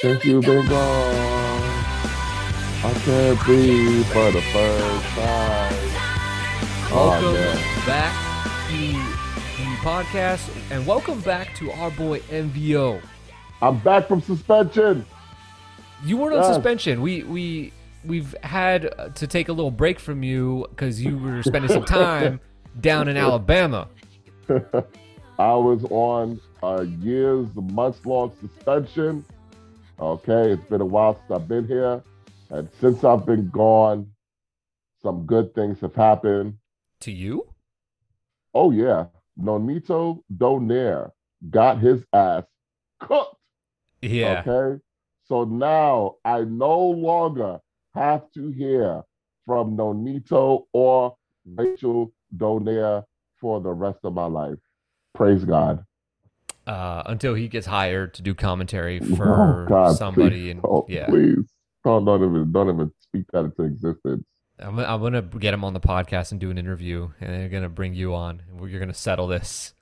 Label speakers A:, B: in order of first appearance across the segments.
A: Since you've been gone, I can't breathe for the first time. Oh,
B: Welcome
A: yeah.
B: back to the podcast, and welcome back to our boy MVO.
A: I'm back from suspension.
B: You weren't on
A: Yes.
B: suspension. We we we've had to take a little break from you because you were spending some time down in Alabama.
A: I was on a year's, months long suspension. Okay, it's been a while since I've been here. And since I've been gone, some good things have happened.
B: To you?
A: Oh, yeah. Nonito Donaire got his ass cooked.
B: Yeah.
A: Okay. So now I no longer have to hear from Nonito or Rachel Donaire for the rest of my life. Praise God.
B: Uh, until he gets hired to do commentary
A: Oh,
B: for
A: God,
B: somebody,
A: please.
B: and
A: Oh,
B: yeah,
A: Please. Don't, don't even don't even speak that into existence.
B: I'm, I'm gonna get him on the podcast and do an interview, and they're gonna bring you on, and we're- you're gonna settle this.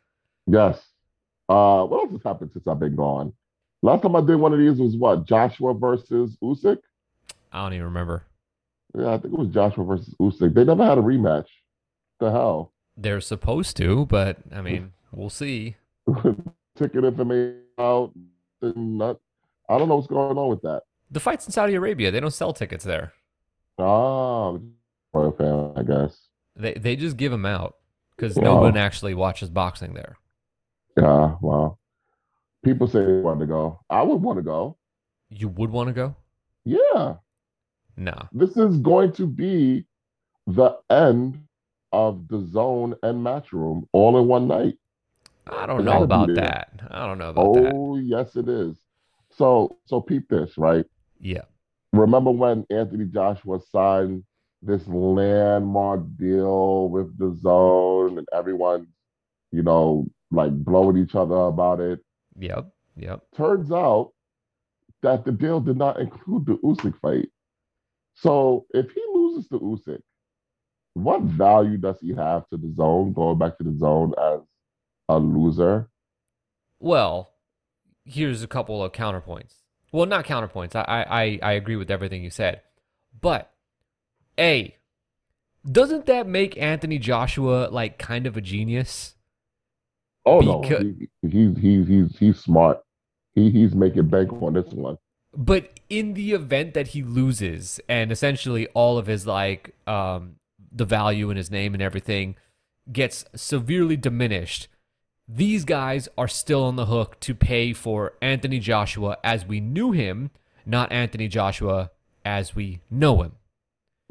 A: Yes. Uh what else has happened since I've been gone? Last time I did one of these was what? Joshua versus Usyk?
B: I don't even remember.
A: Yeah, I think it was Joshua versus Usyk. They never had a rematch. The hell?
B: They're supposed to, but I mean, we'll see.
A: ticket information out. and Not, I don't know what's going on with that.
B: The fights in Saudi Arabia, they don't sell tickets there.
A: Oh, royal fan, I guess.
B: They they just give them out because
A: Wow.
B: no one actually watches boxing there.
A: Yeah, well, people say they want to go. I would want to go.
B: You would want to go?
A: Yeah,
B: Nah.
A: this is going to be the end of the DAZN and matchroom all in one night.
B: I don't know about that. I don't know about that.
A: Oh, yes, it is. So, so peep this, right?
B: Yeah.
A: remember when Anthony Joshua signed this landmark deal with the DAZN and everyone, you know, like blowing each other about it?
B: Yep. Yep.
A: Turns out that the deal did not include the Usyk fight. So if he loses to Usyk, what value does he have to the DAZN, going back to the DAZN as a loser?
B: Well, here's a couple of counterpoints. Well, not counterpoints. I I I, agree with everything you said, but a doesn't that make Anthony Joshua like kind of a genius?
A: Oh no,
B: Because-
A: he, he's he's he's he's smart. He he's making bank on this one.
B: But in the event that he loses and essentially all of his like um the value in his name and everything gets severely diminished, these guys are still on the hook to pay for Anthony Joshua as we knew him, not Anthony Joshua as we know him.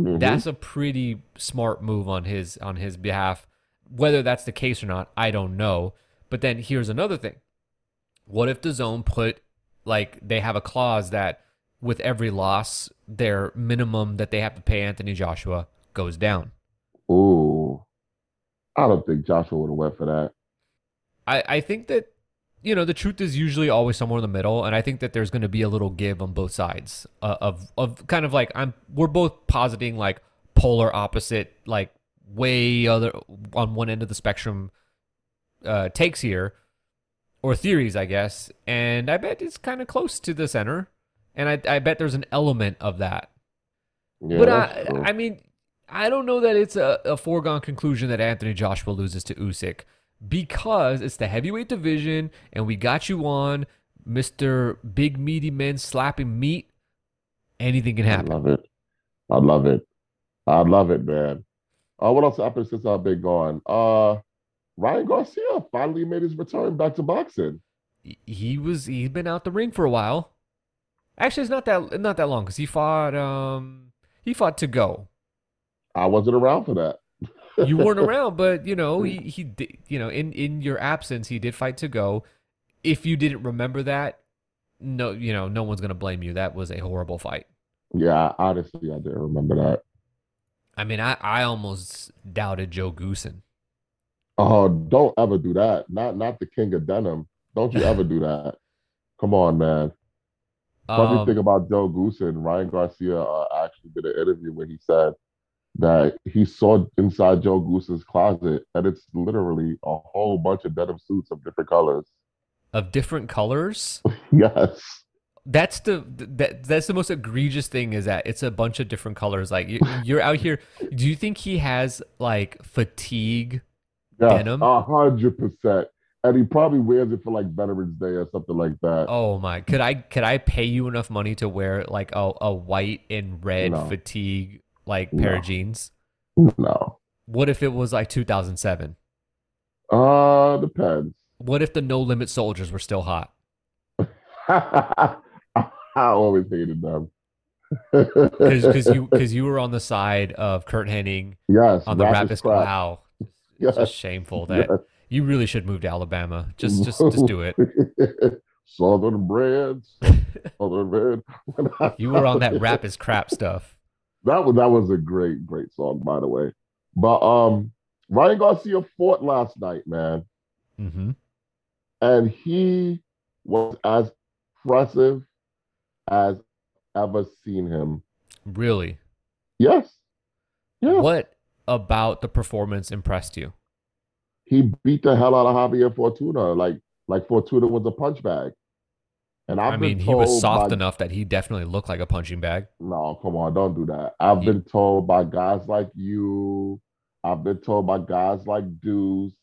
A: Mhm.
B: That's a pretty smart move on his on his behalf. Whether that's the case or not, I don't know. But then here's another thing. What if the DAZN put like they have a clause that with every loss, their minimum that they have to pay Anthony Joshua goes down?
A: Ooh, I don't think Joshua would have went for that.
B: I, I think that you know the truth is usually always somewhere in the middle, and I think that there's going to be a little give on both sides uh, of of kind of like I'm we're both positing like polar opposite like way other on one end of the spectrum uh, takes here or theories, I guess, and I bet it's kind of close to the center, and I I bet there's an element of that.
A: Yeah,
B: but I,
A: true.
B: I mean, I don't know that it's a, a foregone conclusion that Anthony Joshua loses to Usyk because it's the heavyweight division, and we got you on, Mister Big Meaty Men slapping meat. Anything can
A: I
B: happen.
A: love it. I love it. I love it, man. Uh, what else happened since I've been gone? Uh, Ryan Garcia finally made his return back to boxing.
B: He was he's been out the ring for a while. Actually, it's not that not that long because he fought um he fought Tagoe.
A: I wasn't around for that.
B: You weren't around, but you know he he did you know in in your absence he did fight Tagoe. If you didn't remember that, no you know no one's gonna blame you. That was a horrible fight.
A: Yeah, honestly, I didn't remember that.
B: I mean, I I almost doubted Joe Goossen.
A: Oh, don't ever do that. Not not the king of denim. Don't you ever do that. Come on, man. Funny
B: Um,
A: thing about Joe Goossen, Ryan Garcia uh, actually did an interview where he said that he saw inside Joe Goose's closet, and it's literally a whole bunch of denim suits of different colors.
B: of different colors.
A: Yes.
B: that's the that that's the most egregious thing is that it's a bunch of different colors. Like you, you're out here. Do you think he has like fatigue
A: Yes,
B: denim?
A: a hundred percent. And he probably wears it for like Veterans Day or something like that.
B: Oh my! Could I could I pay you enough money to wear like a, a white and red
A: No.
B: fatigue like pair
A: No.
B: of jeans?
A: No.
B: What if it was like 2007?
A: Uh, depends.
B: What if the No Limit Soldiers were still hot?
A: I always hated them.
B: Because you because you were on the side of Curt Hennig
A: yes,
B: on the
A: rap
B: rap
A: is
B: is
A: crap.
B: wow.
A: Yes,
B: It's just shameful that
A: yes.
B: you really should move to Alabama. Just just just do it.
A: Southern breads, Southern bread.
B: You were on that rap is crap stuff.
A: That was that was a great, great song, by the way. But um, Ryan Garcia fought last night, man,
B: Mm-hmm.
A: and he was as impressive as ever seen him.
B: Really?
A: Yes, yes.
B: What about the performance impressed you?
A: He beat the hell out of Javier Fortuna, like like Fortuna was a punch bag. And I've
B: I mean, he was soft
A: by-
B: enough that he definitely looked like a punching bag.
A: No, come on, don't do that. I've
B: He-
A: been told by guys like you, I've been told by guys like Deuce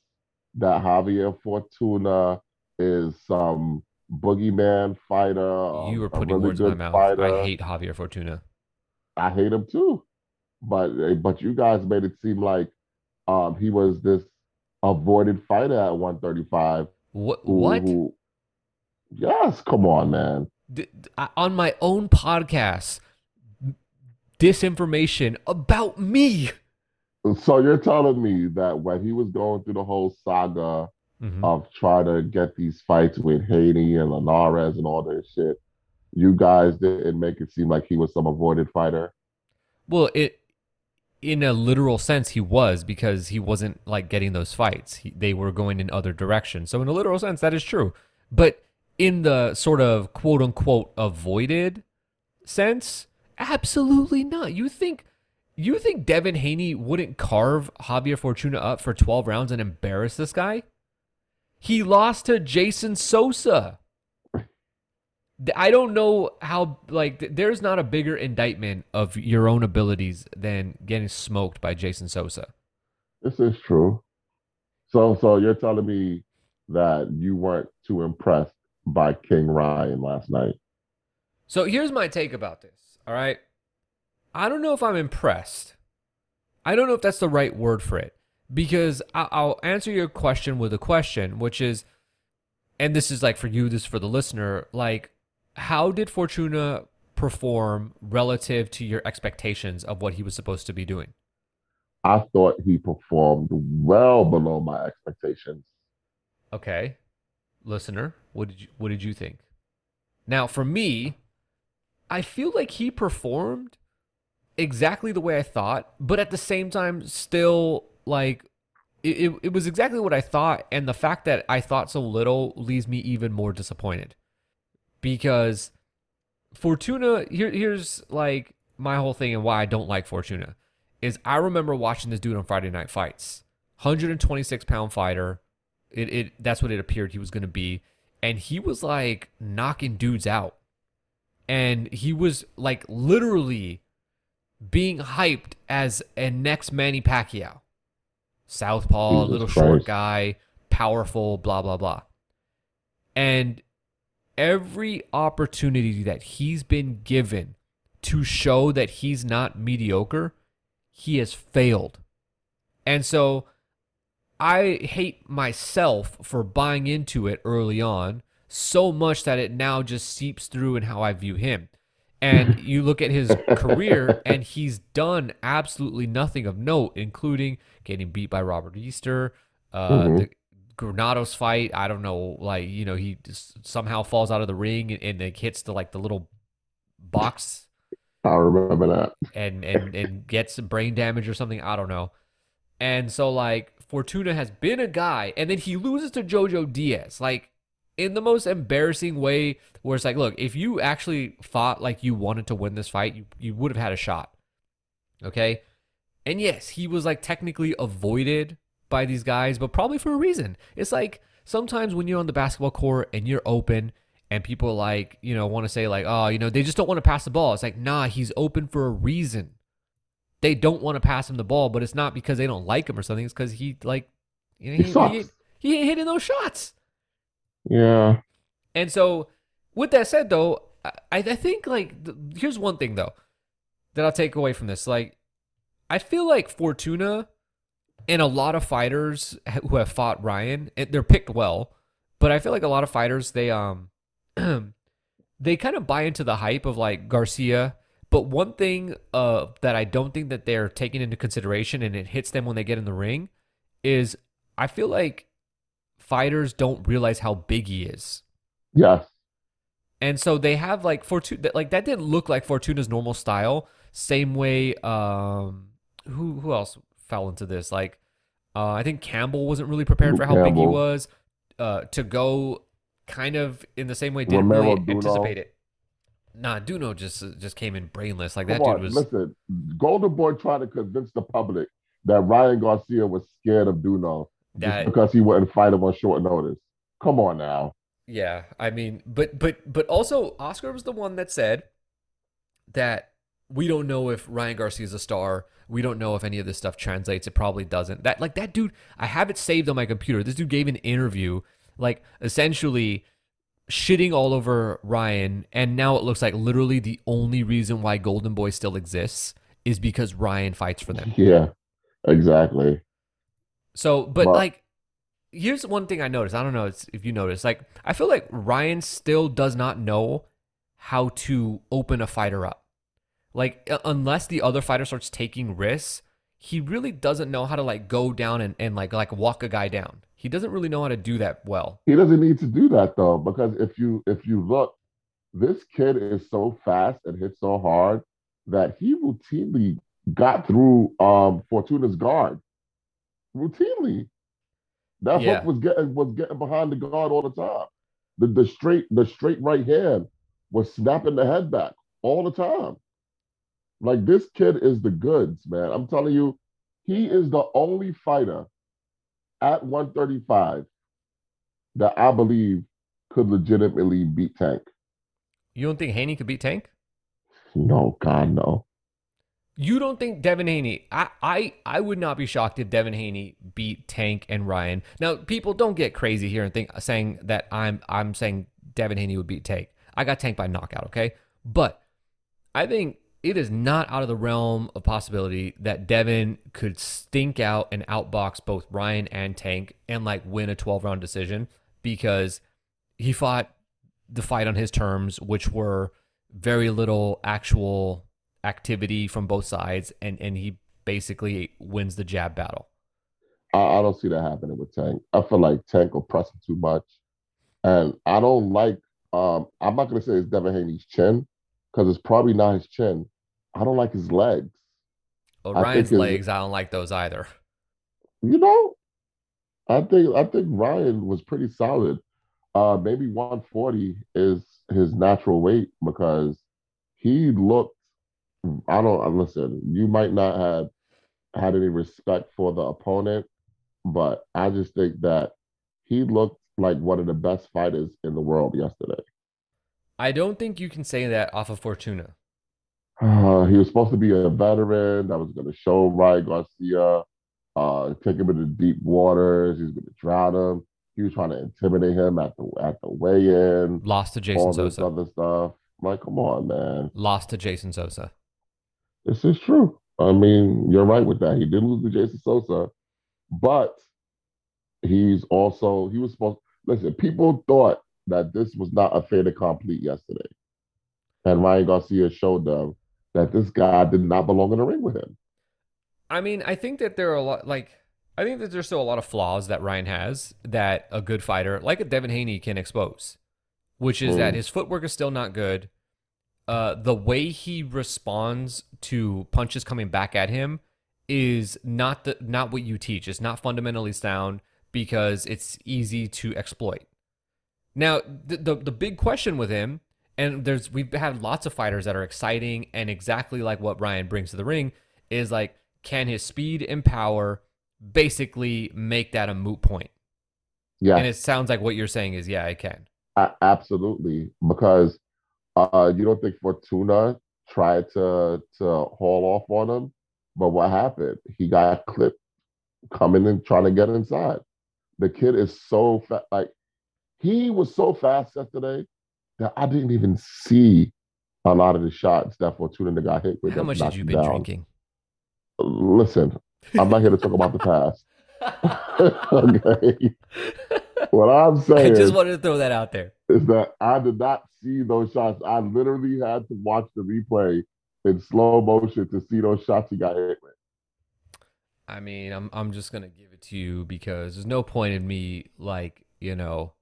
A: that Javier Fortuna is some boogeyman fighter.
B: You were putting
A: really
B: words in my mouth.
A: fighter.
B: I hate Javier Fortuna.
A: I hate him too. But eh, but you guys made it seem like um he was this avoided fighter at 135.
B: What?
A: who-
B: What?
A: who- yes, come on, man.
B: D- on my own podcast, disinformation about me.
A: So you're telling me that when he was going through the whole saga
B: Mhm.
A: of trying to get these fights with Haney and Linares and all this shit, you guys didn't make it seem like he was some avoided fighter.
B: Well, it in a literal sense he was because he wasn't like getting those fights. He, they were going in other directions. So in a literal sense that is true. But in the sort of quote unquote avoided sense, absolutely not. You think you think Devin Haney wouldn't carve Javier Fortuna up for 12 rounds and embarrass this guy? He lost to Jason Sosa. I don't know how like there's not a bigger indictment of your own abilities than getting smoked by Jason Sosa.
A: This is true. So so you're telling me that you weren't too impressed by King Ryan last night.
B: So here's my take about this. All right. I don't know if I'm impressed. I don't know if that's the right word for it because I'll answer your question with a question, which is, and this is like for you, this is for the listener, like, how did Fortuna perform relative to your expectations of what he was supposed to be doing?
A: I thought he performed well below my expectations.
B: Okay. Listener, what did you what did you think? Now, for me, I feel like he performed exactly the way I thought, but at the same time still like it, it, was exactly what I thought and the fact that I thought so little leaves me even more disappointed. Because Fortuna here here's like my whole thing and why I don't like Fortuna is I remember watching this dude on Friday Night Fights. 126 pound fighter. It, it that's what it appeared he was going to be. And he was like knocking dudes out. And he was like literally being hyped as a next Manny Pacquiao. Southpaw
A: Jesus
B: little short guy powerful blah blah blah. And every opportunity that he's been given to show that he's not mediocre he has failed. And so I hate myself for buying into it early on so much that it now just seeps through in how I view him. And you look at his career, and he's done absolutely nothing of note, including getting beat by Robert Easter, uh,
A: Mhm.
B: the Granados fight. I don't know, like you know, he just somehow falls out of the ring and, and it hits the like the little box
A: I remember that.
B: and and and gets brain damage or something. I don't know. And so like Fortuna has been a guy, and then he loses to Jojo Diaz, like in the most embarrassing way. Where it's like, look, if you actually fought like you wanted to win this fight, you you would have had a shot. Okay. And yes, he was like technically avoided by these guys, but probably for a reason. It's like sometimes when you're on the basketball court and you're open and people like you know want to say like oh you know they just don't want to pass the ball it's like nah he's open for a reason they don't want to pass him the ball but it's not because they don't like him or something it's because he like you know,
A: He
B: he, he, he ain't hitting those shots
A: Yeah.
B: and so with that said though i, I think like th- here's one thing though that i'll take away from this like i feel like fortuna and a lot of fighters who have fought ryan they're picked well but i feel like a lot of fighters they um they kind of buy into the hype of like Garcia. But one thing uh, that I don't think that they're taking into consideration, and it hits them when they get in the ring, is I feel like fighters don't realize how big he is,
A: Yes.
B: and so they have like Fortuna, like that didn't look like Fortuna's normal style. Same way, um, who who else fell into this? Like, uh, I think Campbell wasn't really prepared for how big he was. Uh, Tagoe kind of in the same way, didn't
A: Romero
B: really anticipate it. Nah, Duno just uh, just came in brainless. Like that
A: Come
B: dude
A: on,
B: was.
A: listen. Golden Boy tried to convince the public that Ryan Garcia was scared of Duno
B: That
A: because he wouldn't fight him on short notice. Come on now.
B: yeah, I mean, but but but also Oscar was the one that said that we don't know if Ryan Garcia is a star. We don't know if any of this stuff translates. It probably doesn't. That like that dude. I have it saved on my computer. This dude gave an interview, like essentially shitting all over Ryan, and now it looks like literally the only reason why Golden Boy still exists is because Ryan fights for them.
A: Yeah, exactly.
B: So, but like, here's one thing I noticed. I don't know if you noticed. Like, I feel like Ryan still does not know how to open a fighter up. Like, unless the other fighter starts taking risks, he really doesn't know how to like go down and, and like like walk a guy down. He doesn't really know how to do that well.
A: He doesn't need to do that though, because if you if you look, this kid is so fast and hits so hard that he routinely got through um Fortuna's guard. Routinely. That
B: Yeah.
A: hook was getting was getting behind the guard all the time. The the straight the straight right hand was snapping the head back all the time. Like this kid is the goods, man. I'm telling you, he is the only fighter at 135 that I believe could legitimately beat Tank.
B: You don't think Haney could beat Tank?
A: No, God, no.
B: You don't think Devin Haney? I, I I would not be shocked if Devin Haney beat Tank and Ryan. Now, people don't get crazy here and think saying that I'm I'm saying Devin Haney would beat Tank. I got Tank by knockout, okay? But I think it is not out of the realm of possibility that Devin could stink out and outbox both Ryan and Tank and like win a 12 round decision because he fought the fight on his terms, which were very little actual activity from both sides, and and he basically wins the jab battle.
A: I, I don't see that happening with Tank. I feel like Tank will press him too much. And I don't like um I'm not gonna say it's Devin Haney's chin, because it's probably not his chin. I don't like his legs. I think
B: Ryan's
A: his-
B: legs, I don't like those either.
A: You know, I think I think Ryan was pretty solid. Uh, maybe 140 is his natural weight because he looked. I don't listen. You might not have had any respect for the opponent, but I just think that he looked like one of the best fighters in the world yesterday.
B: I don't think you can say that off of Fortuna.
A: Uh, he was supposed to be a veteran that was going to show Ryan Garcia, uh, take him into deep waters. He's going to drown him. He was trying to intimidate him at the at the weigh-in.
B: Lost to Jason
A: all this
B: Sosa.
A: other stuff. Like, come on, man.
B: Lost to Jason Sosa.
A: This is true. I mean, you're right with that. He did lose to Jason Sosa, but he's also he was supposed. Listen, people thought that this was not a fait accompli yesterday, and Ryan Garcia showed them that this guy did not belong in the ring with him.
B: I mean, I think that there are a lot like I think that there's still a lot of flaws that Ryan has that a good fighter like a Devin Haney can expose, which is that
A: Mm.
B: his footwork is still not good. Uh, the way he responds to punches coming back at him is not the not what you teach. It's not fundamentally sound because it's easy to exploit. Now, the, the the big question with him, and there's we've had lots of fighters that are exciting and exactly like what Ryan brings to the ring is like, can his speed and power basically make that a moot point?
A: Yeah,
B: And it sounds like what you're saying is, yeah, I can.
A: Absolutely, because uh, you don't think Fortuna tried to to haul off on him, but what happened? He got clipped coming and trying to get inside. The kid is so fat, Like he was so fast yesterday that I didn't even see a lot of the shots that Fortuna got hit with.
B: How much had you been
A: down.
B: drinking?
A: Listen, I'm not here to talk about the past. okay. What I'm saying.
B: I just wanted to throw that out there.
A: is that I did not see those shots. I literally had to watch the replay in slow motion to see those shots he got hit with.
B: I mean, I'm I'm just gonna give it to you because there's no point in me like you know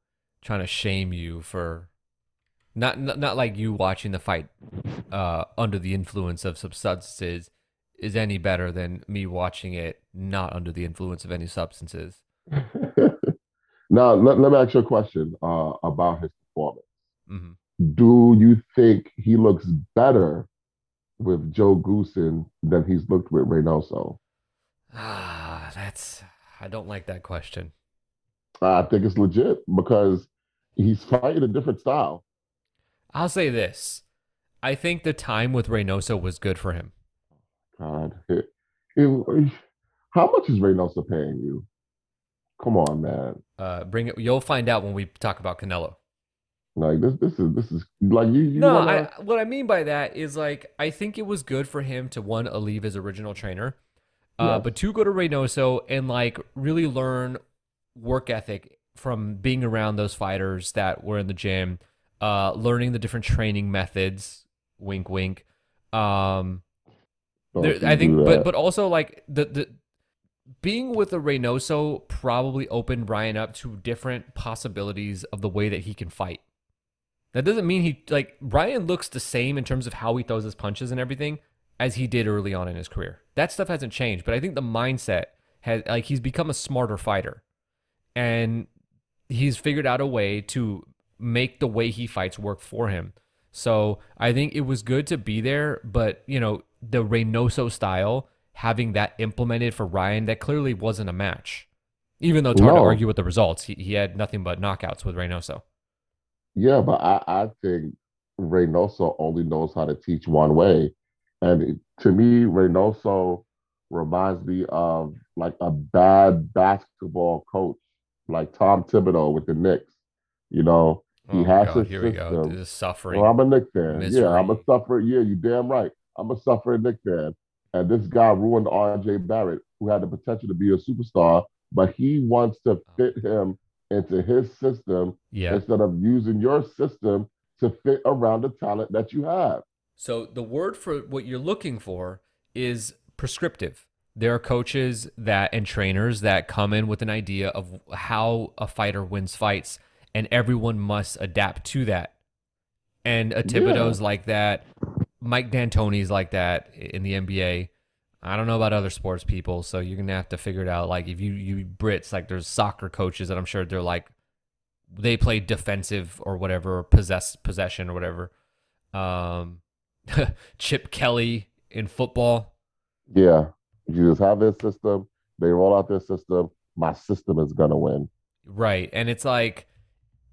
B: trying to shame you for not not, not like you watching the fight uh, under the influence of some substances is any better than me watching it not under the influence of any substances.
A: now, let, let me ask you a question uh, about his performance.
B: hmm
A: Do you think he looks better with Joe Goosen than he's looked with Reynoso?
B: Ah, that's I don't like that question.
A: I think it's legit because he's fighting a different style.
B: I'll say this: I think the time with Reynoso was good for him.
A: God, it- it- how much is Reynoso paying you? Come on, man.
B: Uh, bring it. You'll find out when we talk about Canelo.
A: Like this, this is this is like you. you
B: No,
A: wanna-
B: I, what I mean by that is like I think it was good for him to one leave his original trainer, uh,
A: Yes.
B: but two go to Reynoso and like really learn work ethic from being around those fighters that were in the gym, uh, learning the different training methods. Wink, wink. Um, there, I think, but but also like the the being with the Reynoso probably opened Ryan up to different possibilities of the way that he can fight. That doesn't mean he like Ryan looks the same in terms of how he throws his punches and everything as he did early on in his career. That stuff hasn't changed, but I think the mindset has like he's become a smarter fighter. And he's figured out a way to make the way he fights work for him. So I think it was good to be there, but you know, the Reynoso style, having that implemented for Ryan, that clearly wasn't a match. Even though it's hard to argue with the results, he, he had nothing but knockouts with Reynoso.
A: Yeah, but I, I think Reynoso only knows how to teach one way. And it- to me, Reynoso reminds me of like a bad basketball coach, like Tom Thibodeau with the Knicks. You know, He
B: oh
A: has
B: God,
A: his
B: here we go.
A: system.
B: This is suffering.
A: well, I'm a Knicks fan. Yeah, I'm a
B: Misery.
A: suffer. Yeah, you damn right. I'm a suffering Knicks fan. And this guy ruined RJ Barrett, who had the potential to be a superstar, but he wants to oh. fit him into his system
B: yeah.
A: instead of using your system to fit around the talent that you have.
B: So the word for what you're looking for is prescriptive. There are coaches that and trainers that come in with an idea of how a fighter wins fights, and everyone must adapt to that. And a Thibodeau's like that. Mike D'Antoni's like that in the NBA. I don't know about other sports people, so you're gonna have to figure it out. Like if you you Brits, like there's soccer coaches that I'm sure they're like they play defensive or whatever, possess possession or whatever. Um, Chip Kelly in football.
A: Yeah, you just have their system. They roll out their system. My system is gonna win.
B: Right. And it's like,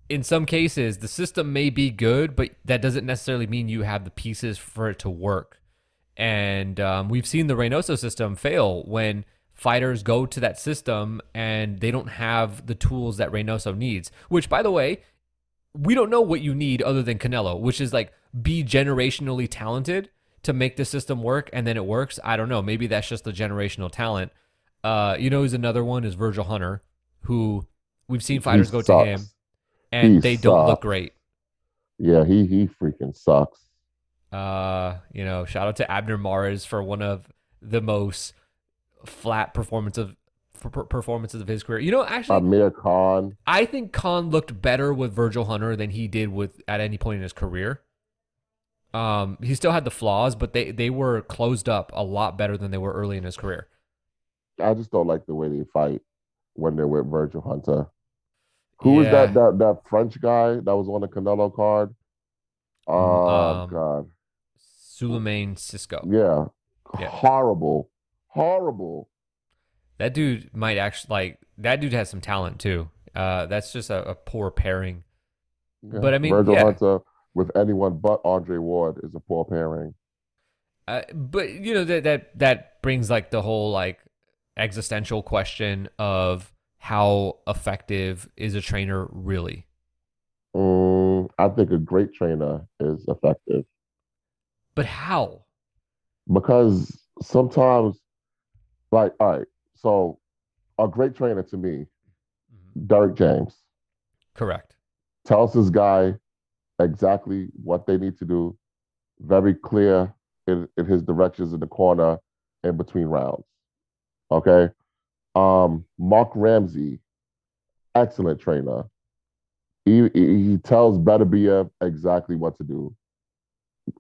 B: in some cases, the system may be good, but that doesn't necessarily mean you have the pieces for it to work. And um, we've seen the Reynoso system fail when fighters go to that system and they don't have the tools that Reynoso needs, which, by the way, we don't know what you need other than Canelo, which is like be generationally talented to make the system work and then it works. I don't know. Maybe that's just the generational talent. Uh, you know, who's another one is Virgil Hunter, who we've seen fighters
A: He
B: go to him and
A: He
B: they don't look great.
A: Yeah, he he freaking sucks.
B: Uh, you know, shout out to Abner Mares for one of the most flat performance of per- per- performances of his career. You know, actually,
A: Amir Khan.
B: I think Khan looked better with Virgil Hunter than he did with at any point in his career. Um, he still had the flaws, but they they were closed up a lot better than they were early in his career.
A: I just don't like the way they fight when they're with Virgil Hunter. Who was
B: Yeah.
A: that that that French guy that was on the Canelo card? Oh
B: Um,
A: God.
B: Souleymane Cissokho.
A: Yeah.
B: Yeah.
A: Horrible. Horrible.
B: That dude might actually like that dude has some talent too. Uh, that's just a, a poor pairing.
A: Yeah.
B: But I mean,
A: Virgil. Hunter with anyone but Andre Ward is a poor pairing.
B: Uh, but you know that that that brings like the whole like existential question of how effective is a trainer really?
A: Mm, I think a great trainer is effective
B: But how?
A: because sometimes, like, all right, so a great trainer to me, Derek James,
B: Correct.
A: tells his guy exactly what they need to do, very clear in, in his directions in the corner in between rounds. Okay. Um, Mark Ramsey, excellent trainer. He, he tells Better BF exactly what to do.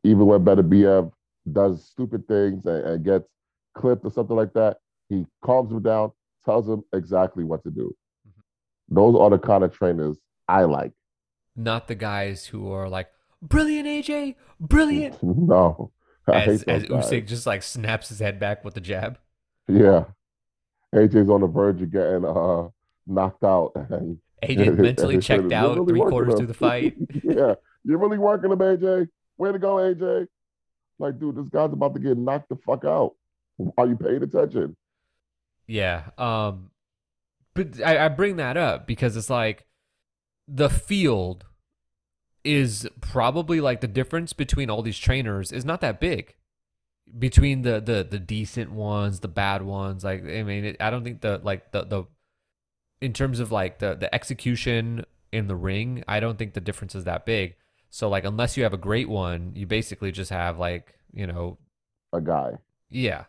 A: Even when Better BF does stupid things and, and gets clipped or something like that, he calms him down, tells him exactly what to do. Those are the kind of trainers I like.
B: Not the guys who are like brilliant AJ, brilliant.
A: no, I
B: As
A: hate
B: as
A: guys.
B: Usyk just like snaps his head back with the jab.
A: Yeah. AJ's on the verge of getting uh knocked out. And,
B: AJ mentally
A: and
B: checked out
A: really
B: three quarters through the fight.
A: yeah. You're really working him, AJ. Way to go, AJ. Like, dude, this guy's about to get knocked the fuck out. Why are you paying attention?
B: Yeah. Um but I, I bring that up because it's like the field is probably like the difference between all these trainers is not that big. Between the the the decent ones, the bad ones, like I mean, it, I don't think the like the the in terms of like the the execution in the ring, I don't think the difference is that big. So like unless you have a great one, you basically just have like, you know,
A: A guy.
B: yeah.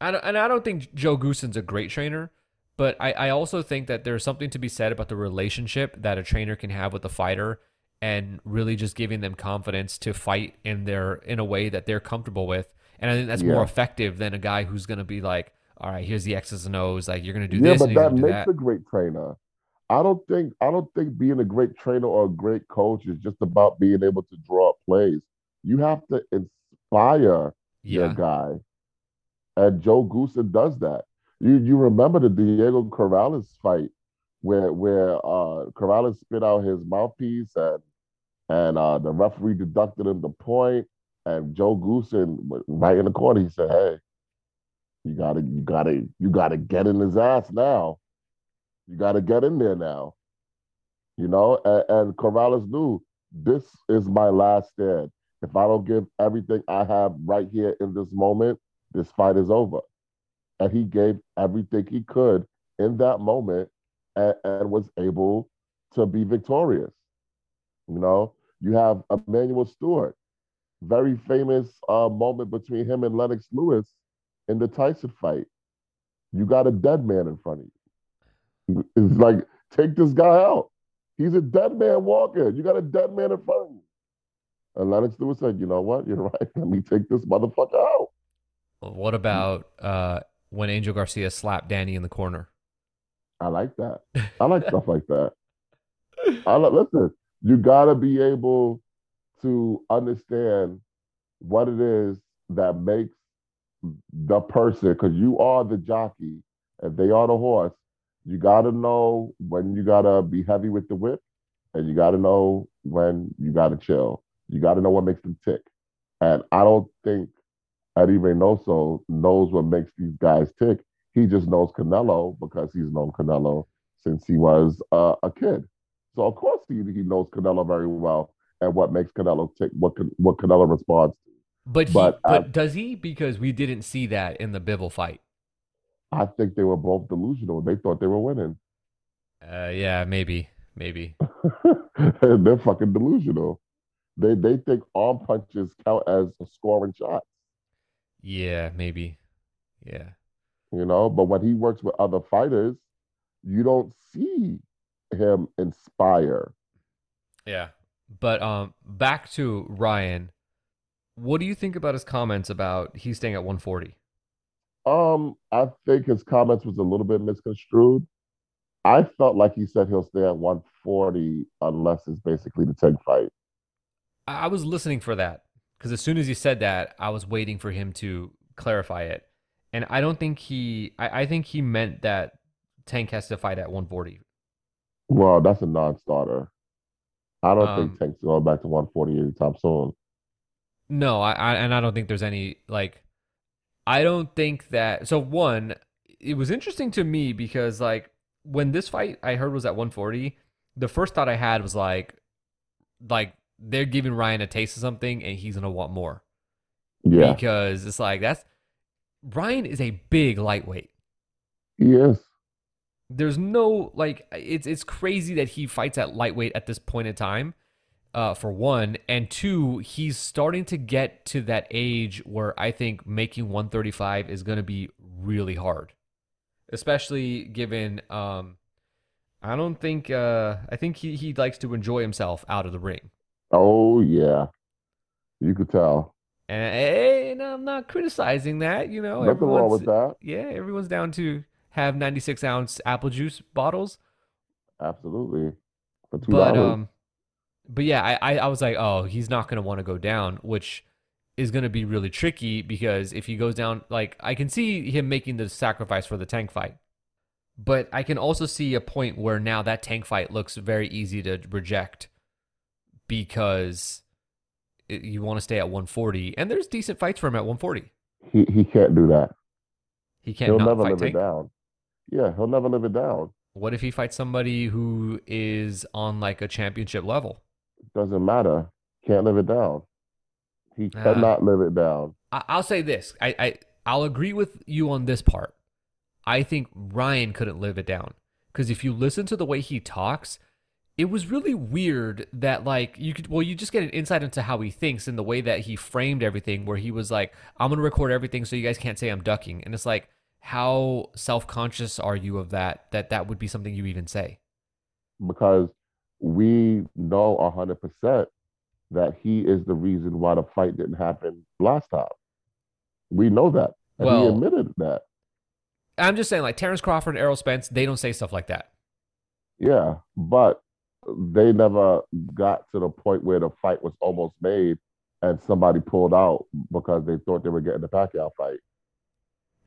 B: I don't, and I don't think Joe Goossen's a great trainer, but I, I also think that there's something to be said about the relationship that a trainer can have with a fighter and really just giving them confidence to fight in their in a way that they're comfortable with. And I think that's more effective than a guy who's gonna be like, All right, here's the X's and O's, like you're gonna do
A: yeah,
B: this
A: but
B: and you're
A: that makes
B: that.
A: a great trainer. I don't think I don't think being a great trainer or a great coach is just about being able to draw up plays. You have to inspire your guy. And Joe Goossen does that. You you remember the Diego Corrales fight where where uh Corrales spit out his mouthpiece and and uh the referee deducted him the point and Joe Goossen right in the corner he said, Hey, you gotta you gotta you gotta get in his ass now. You gotta get in there now. You know, and, and Corrales knew this is my last stand. If I don't give everything I have right here in this moment, this fight is over. And he gave everything he could in that moment and, and was able to be victorious. You know, you have Emanuel Steward, very famous uh, moment between him and Lennox Lewis in the Tyson fight. You got a dead man in front of you. It's like, take this guy out. He's a dead man walking. You got a dead man in front of you. And Lennox Lewis said, you know what? You're right. Let me take this motherfucker out.
B: What about uh when Angel Garcia slapped Danny in the corner?
A: I like that. I like stuff like that. I listen, you got to be able to understand what it is that makes the person, because you are the jockey and they are the horse. You got to know when you got to be heavy with the whip and you got to know when you got to chill. You got to know what makes them tick. And I don't think Eddie Reynoso knows what makes these guys tick. He just knows Canelo because he's known Canelo since he was uh, a kid. So of course he, he knows Canelo very well and what makes Canelo tick, what Can- what Canelo responds to.
B: But he,
A: But,
B: but,
A: uh,
B: does he? Because we didn't see that in the Bivol fight.
A: I think they were both delusional. They thought they were winning.
B: Uh, yeah, maybe, maybe.
A: They're fucking delusional. They they think arm punches count as a scoring shots,
B: Yeah, maybe. Yeah.
A: you know. But when he works with other fighters, you don't see him inspire.
B: Yeah. But um back to Ryan. What do you think about his comments about he's staying at 140?
A: Um, I think his comments was a little bit misconstrued. I felt like he said he'll stay at 140 unless it's basically the tank fight.
B: I, I was listening for that because as soon as he said that, I was waiting for him to clarify it. And I don't think he I, I think he meant that Tank has to fight at 140.
A: Well, that's a non-starter. I don't
B: Um,
A: think Tank's going back to 140 anytime soon.
B: No, I, I and I don't think there's any like I don't think that so one it was interesting to me because like when this fight I heard was at 140, the first thought I had was like like they're giving Ryan a taste of something and he's going to want more
A: Yeah,
B: because it's like that's Ryan is a big lightweight.
A: Yes.
B: There's no like it's it's crazy that he fights at lightweight at this point in time. Uh, for one, and two, he's starting to get to that age where I think making 135 is going to be really hard, especially given. Um, I don't think. Uh, I think he he likes to enjoy himself out of the ring,
A: Oh yeah, you could tell.
B: and, and I'm not criticizing that. You know,
A: Nothing wrong with that.
B: yeah, everyone's down to have 96 ounce apple juice bottles.
A: Absolutely. For two
B: But um, but yeah, I I, I was like, oh, he's not gonna want to go down, which is gonna be really tricky because if he goes down, like I can see him making the sacrifice for the tank fight, but I can also see a point where now that tank fight looks very easy to reject because it, you want to stay at 140, and there's decent fights for him at 140.
A: he he can't do that.
B: He
A: He'll
B: can't not
A: never live
B: tank.
A: it down. Yeah, he'll never live it down.
B: What if he fights somebody who is on like a championship level?
A: Doesn't matter. Can't live it down. He
B: Ah.
A: cannot live it down.
B: I- I'll say this. I, I I'll agree with you on this part. I think Ryan couldn't live it down because if you listen to the way he talks, it was really weird that like you could well you just get an insight into how he thinks and the way that he framed everything where he was like I'm going to record everything so you guys can't say I'm ducking and it's like how self-conscious are you of that that that would be something you even say
A: because we know hundred percent that he is the reason why the fight didn't happen last time. We know that. And he admitted that.
B: I'm just saying like Terrence Crawford and Errol Spence they don't say stuff like that
A: Yeah. But they never got to the point where the fight was almost made and somebody pulled out because they thought they were getting the Pacquiao fight.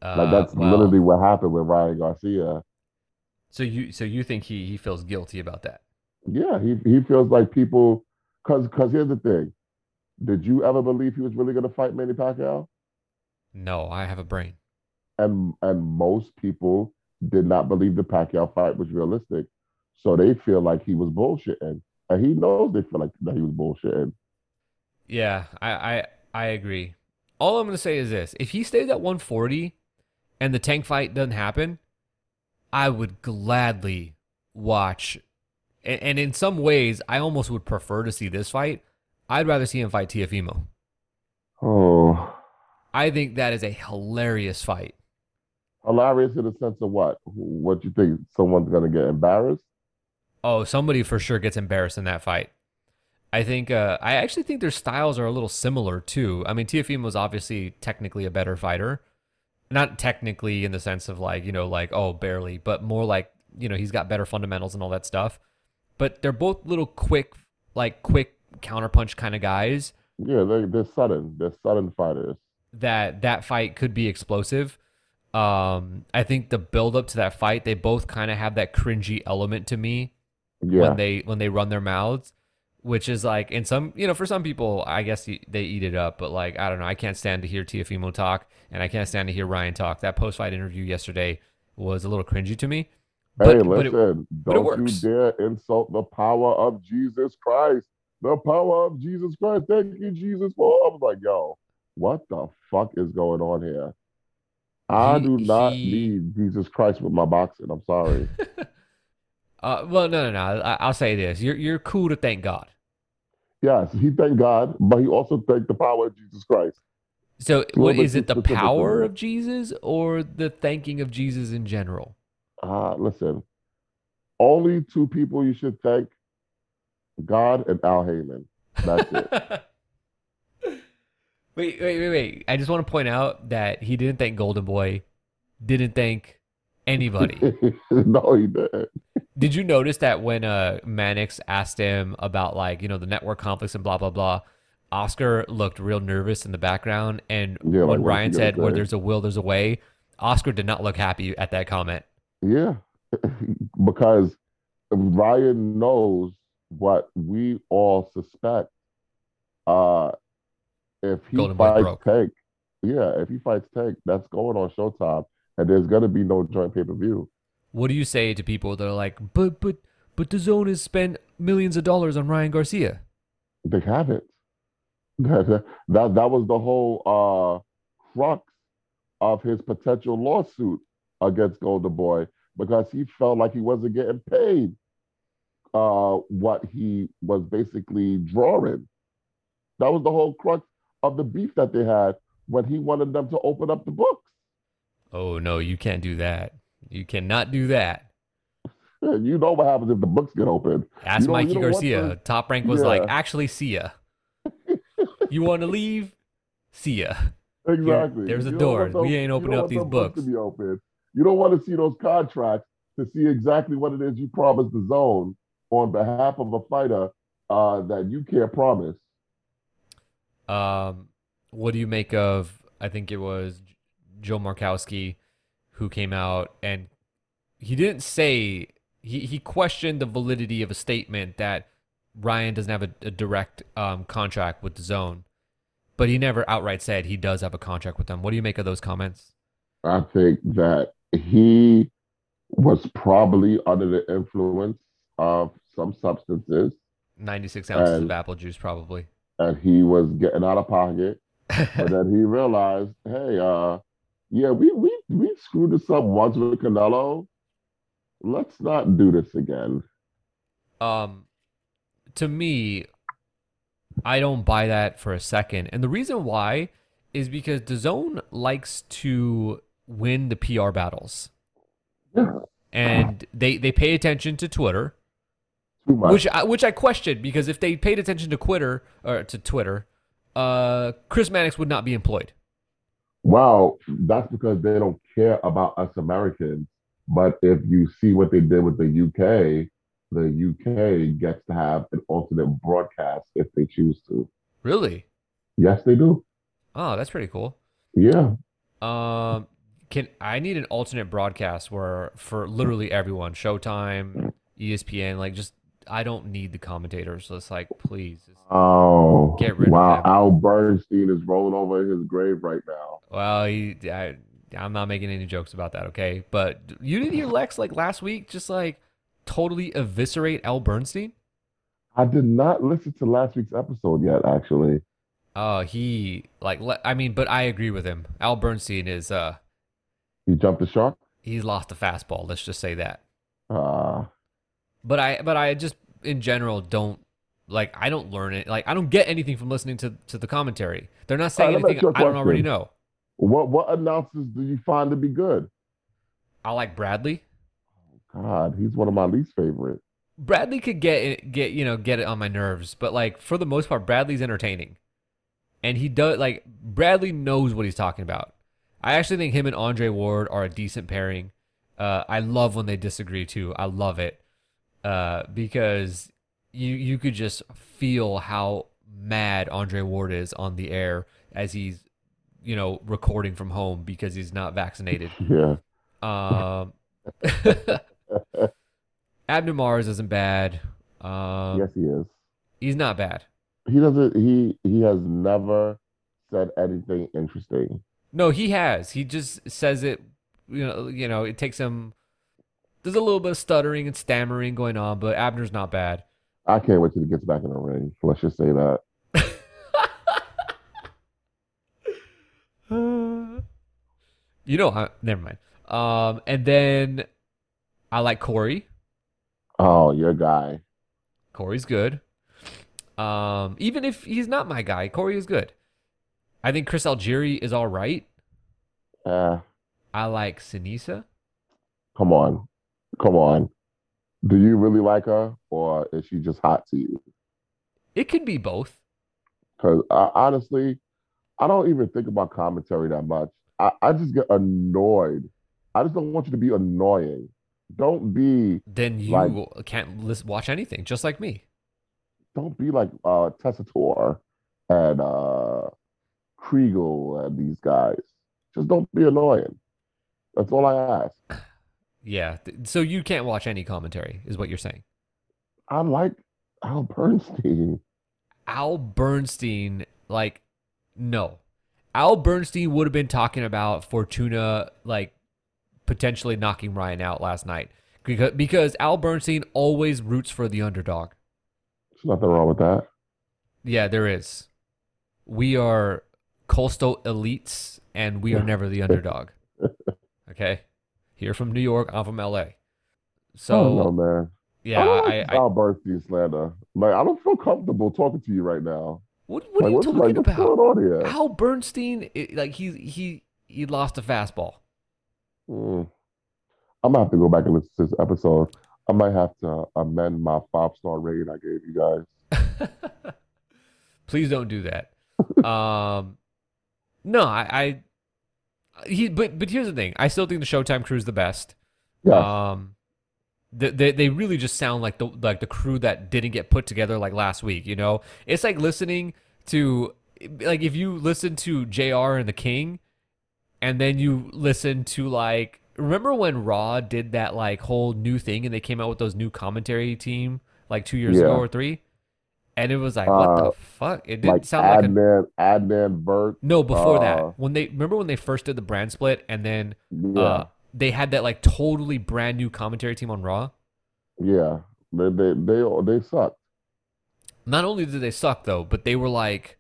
A: Like
B: Uh,
A: that's
B: well,
A: literally what happened with Ryan Garcia.
B: so you so you think he he feels guilty about that
A: Yeah, he he feels like people cause cause here's the thing. Did you ever believe he was really gonna fight Manny Pacquiao?
B: No, I have a brain.
A: and and most people did not believe the Pacquiao fight was realistic, so they feel like he was bullshitting, and he knows they feel like that he was bullshitting.
B: Yeah, I I, I agree. All I'm gonna say is this: if he stays at 140 and the tank fight doesn't happen, I would gladly watch. And, and in some ways, I almost would prefer to see this fight. I'd rather see him fight Teofimo.
A: Oh,
B: I think that is a hilarious fight.
A: hilarious in the sense of what? What you think? Someone's gonna get embarrassed?
B: Oh, somebody for sure gets embarrassed in that fight. I think uh, I actually think their styles are a little similar too. I mean, Teofimo was obviously technically a better fighter, not technically in the sense of like you know like oh barely, but more like you know he's got better fundamentals and all that stuff. But they're both little quick, like quick counterpunch kind of guys
A: Yeah, they they're sudden. They're sudden fighters.
B: that that fight could be explosive. Um, I think the build up to that fight, they both kind of have that cringy element to me
A: Yeah,
B: when they when they run their mouths which is like in some you know for some people i guess they eat it up but like i don't know i can't stand to hear teofimo talk and i can't stand to hear ryan talk that post-fight interview yesterday was a little cringy to me but,
A: hey, listen,
B: but it
A: don't you
B: works.
A: dare insult the power of Jesus Christ. The power of Jesus Christ. Thank you, Jesus, for. I was like, yo, what the fuck is going on here? I
B: He-
A: do not
B: he-
A: need Jesus Christ with my boxing. I'm sorry.
B: uh, well no no no I, i'll say this you're you're cool to thank god
A: yes, he thanked God, but he also thanked the power of Jesus Christ.
B: so what is it the power of jesus or the thanking of jesus in general
A: Uh, listen, only two people you should thank God and Al Haymon. That's it.
B: wait, wait, wait, wait. I just want to point out that he didn't thank Golden Boy, didn't thank anybody.
A: no, he didn't.
B: Did you notice that when uh Mannix asked him about like, you know, the network conflicts and blah blah blah, Oscar looked real nervous in the background and
A: Yeah,
B: when
A: he
B: Ryan said where there's a will, there's a way, Oscar did not look happy at that comment.
A: Yeah, because Ryan knows what we all suspect. Uh, if he
B: Golden
A: fights. Tank, yeah, if he fights Tank, that's going on Showtime, and there's gonna be no joint pay per view.
B: What do you say to people that are like, but but but DAZN has spent millions of dollars on Ryan Garcia?
A: They haven't. That that, that was the whole uh, crux of his potential lawsuit against Golden Boy because he felt like he wasn't getting paid uh, what he was basically drawing. That was the whole crux of the beef that they had when he wanted them to open up the books.
B: Oh no, you can't do that. You cannot do that.
A: You know what happens if the books get open.
B: Ask
A: You
B: Mikey
A: you know what
B: Garcia.
A: the-
B: Top rank was like, actually, see ya. you want to leave? See ya.
A: Exactly.
B: there's a door.
A: those-
B: We ain't opening up these
A: those
B: books.
A: To be open. You don't want to see those contracts to see exactly what it is you promised DAZN on behalf of a fighter uh, that you can't promise.
B: Um, what do you make of? I think it was Joe Markowski who came out and he didn't say he he questioned the validity of a statement that Ryan doesn't have a, a direct um, contract with DAZN, but he never outright said he does have a contract with them. What do you make of those comments?
A: I think that he was probably under the influence of some substances
B: Ninety six ounces of apple juice, probably.
A: and he was getting out of pocket. but then he realized, hey, uh, yeah, we we we screwed this up once with Canelo. Let's not do this again.
B: um to me i don't buy that for a second and the reason why is because DAZN likes to win the pr battles
A: Yeah,
B: and they they pay attention to twitter
A: too much.
B: which I, which i questioned because if they paid attention to twitter or to twitter uh chris mannix would not be employed
A: Well, that's because they don't care about us Americans. But if you see what they did with the UK, the UK gets to have an alternate broadcast if they choose to.
B: really
A: Yes, they do.
B: oh that's pretty cool
A: Yeah.
B: Um, can I need an alternate broadcast where for literally everyone, Showtime, ESPN, like just I don't need the commentators. So it's like, please.
A: Oh,
B: Get rid of
A: wow. Al Bernstein is rolling over in his grave right now.
B: Well, he, I, I'm not making any jokes about that, okay? But you didn't hear Lex like last week, just like totally eviscerate Al Bernstein.
A: I did not listen to last week's episode yet, actually.
B: Uh, he like, le- I mean, but I agree with him. Al Bernstein is uh,
A: He jumped the shark.
B: he's lost the fastball. Let's just say that.
A: Uh,
B: But I but I just in general don't like I don't learn it. Like I don't get anything from listening to to the commentary. They're not saying
A: me
B: anything I don't already know.
A: what what announcers do you find to be good?
B: I like Bradley.
A: God, he's one of my least favorite.
B: Bradley could get it, get you know get it on my nerves, but like for the most part, Bradley's entertaining, and he does like Bradley knows what he's talking about. I actually think him and Andre Ward are a decent pairing. Uh, I love when they disagree too. I love it uh, because you you could just feel how mad Andre Ward is on the air as he's you know recording from home because he's not vaccinated.
A: Yeah.
B: Um, Abner Mares isn't bad. Um,
A: yes, he is.
B: he's not bad.
A: He doesn't. He he has never said anything interesting.
B: No, he has. He just says it. You know, you know, it takes him. There's a little bit of stuttering and stammering going on, but Abner's not bad.
A: I can't wait till he gets back in the ring. Let's just say that.
B: you know, I, never mind. Um, and then I like Corey.
A: Oh, your guy.
B: Corey's good. Um, even if he's not my guy, Corey is good. I think Chris Algieri is all right.
A: Uh,
B: I like Sinisa.
A: come on, come on. Do you really like her, or is she just hot to you?
B: It could be both.
A: Because uh, honestly, I don't even think about commentary that much. I, I just get annoyed. I just don't want you to be annoying. Don't be
B: Then you
A: Like-
B: can't listen, watch anything, just like me.
A: don't be like uh Tessitore and uh Kriegel and these guys. Just don't be annoying. That's all I ask.
B: Yeah. So you can't watch any commentary, is what you're saying.
A: I like Al Bernstein.
B: Al Bernstein, like, no. Al Bernstein would have been talking about Fortuna, like, potentially knocking Ryan out last night. Because, because Al Bernstein always roots for the underdog.
A: There's nothing wrong with that.
B: Yeah, there is. We are coastal elites, and we are never the underdog. Okay? Here from New York, I'm from LA. So,
A: I don't know, man.
B: yeah,
A: I
B: I,
A: like
B: I,
A: Al Bernstein slander. Like, I don't feel comfortable talking to you right now.
B: what, what are you talking
A: like, what's
B: about?
A: going on here?
B: Al Bernstein, like he he he lost a fastball.
A: Hmm. I'm gonna have to go back and listen to this episode. I might have to amend my five star rating I gave you guys.
B: Please don't do that. um, no, I, I he but but here's the thing. I still think the Showtime crew is the best.
A: Yeah,
B: Um, they, they they really just sound like the like the crew that didn't get put together like last week. You know, it's like listening to like if you listen to Jr. and the King, and then you listen to like remember when Raw did that like whole new thing and they came out with those new commentary team like two years ago or three, and it was like what the
A: Uh,
B: fuck? It didn't
A: like
B: sound like a
A: Adnan, Adnan Virk.
B: no before
A: uh,
B: that when they remember when they first did the brand split and then
A: Yeah,
B: uh they had that like totally brand new commentary team on Raw.
A: yeah. They they they they suck.
B: not only did they suck though, but they were like,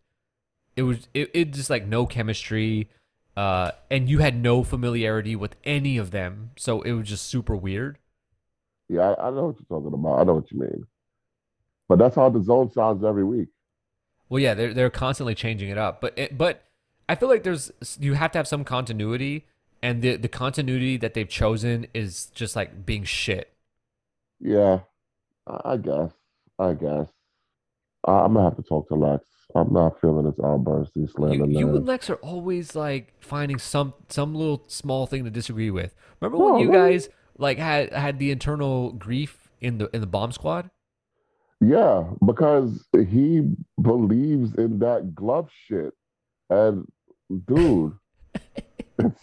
B: it was it, it just like no chemistry, uh, and you had no familiarity with any of them, so it was just super weird.
A: Yeah, I, I know what you're talking about. I know what you mean. But that's how DAZN sounds every week.
B: Well, yeah, they're they're constantly changing it up, but it, but I feel like there's you have to have some continuity, and the the continuity that they've chosen is just like being shit.
A: Yeah, I, guess. I guess. I'm gonna have to talk to Lex. I'm not feeling this Al Bernstein slander.
B: You, you and Lex are always like finding some some little small thing to disagree with. Remember when
A: No,
B: you guys like had had the internal grief in the in the bomb squad?
A: Yeah, because he believes in that glove shit. And dude,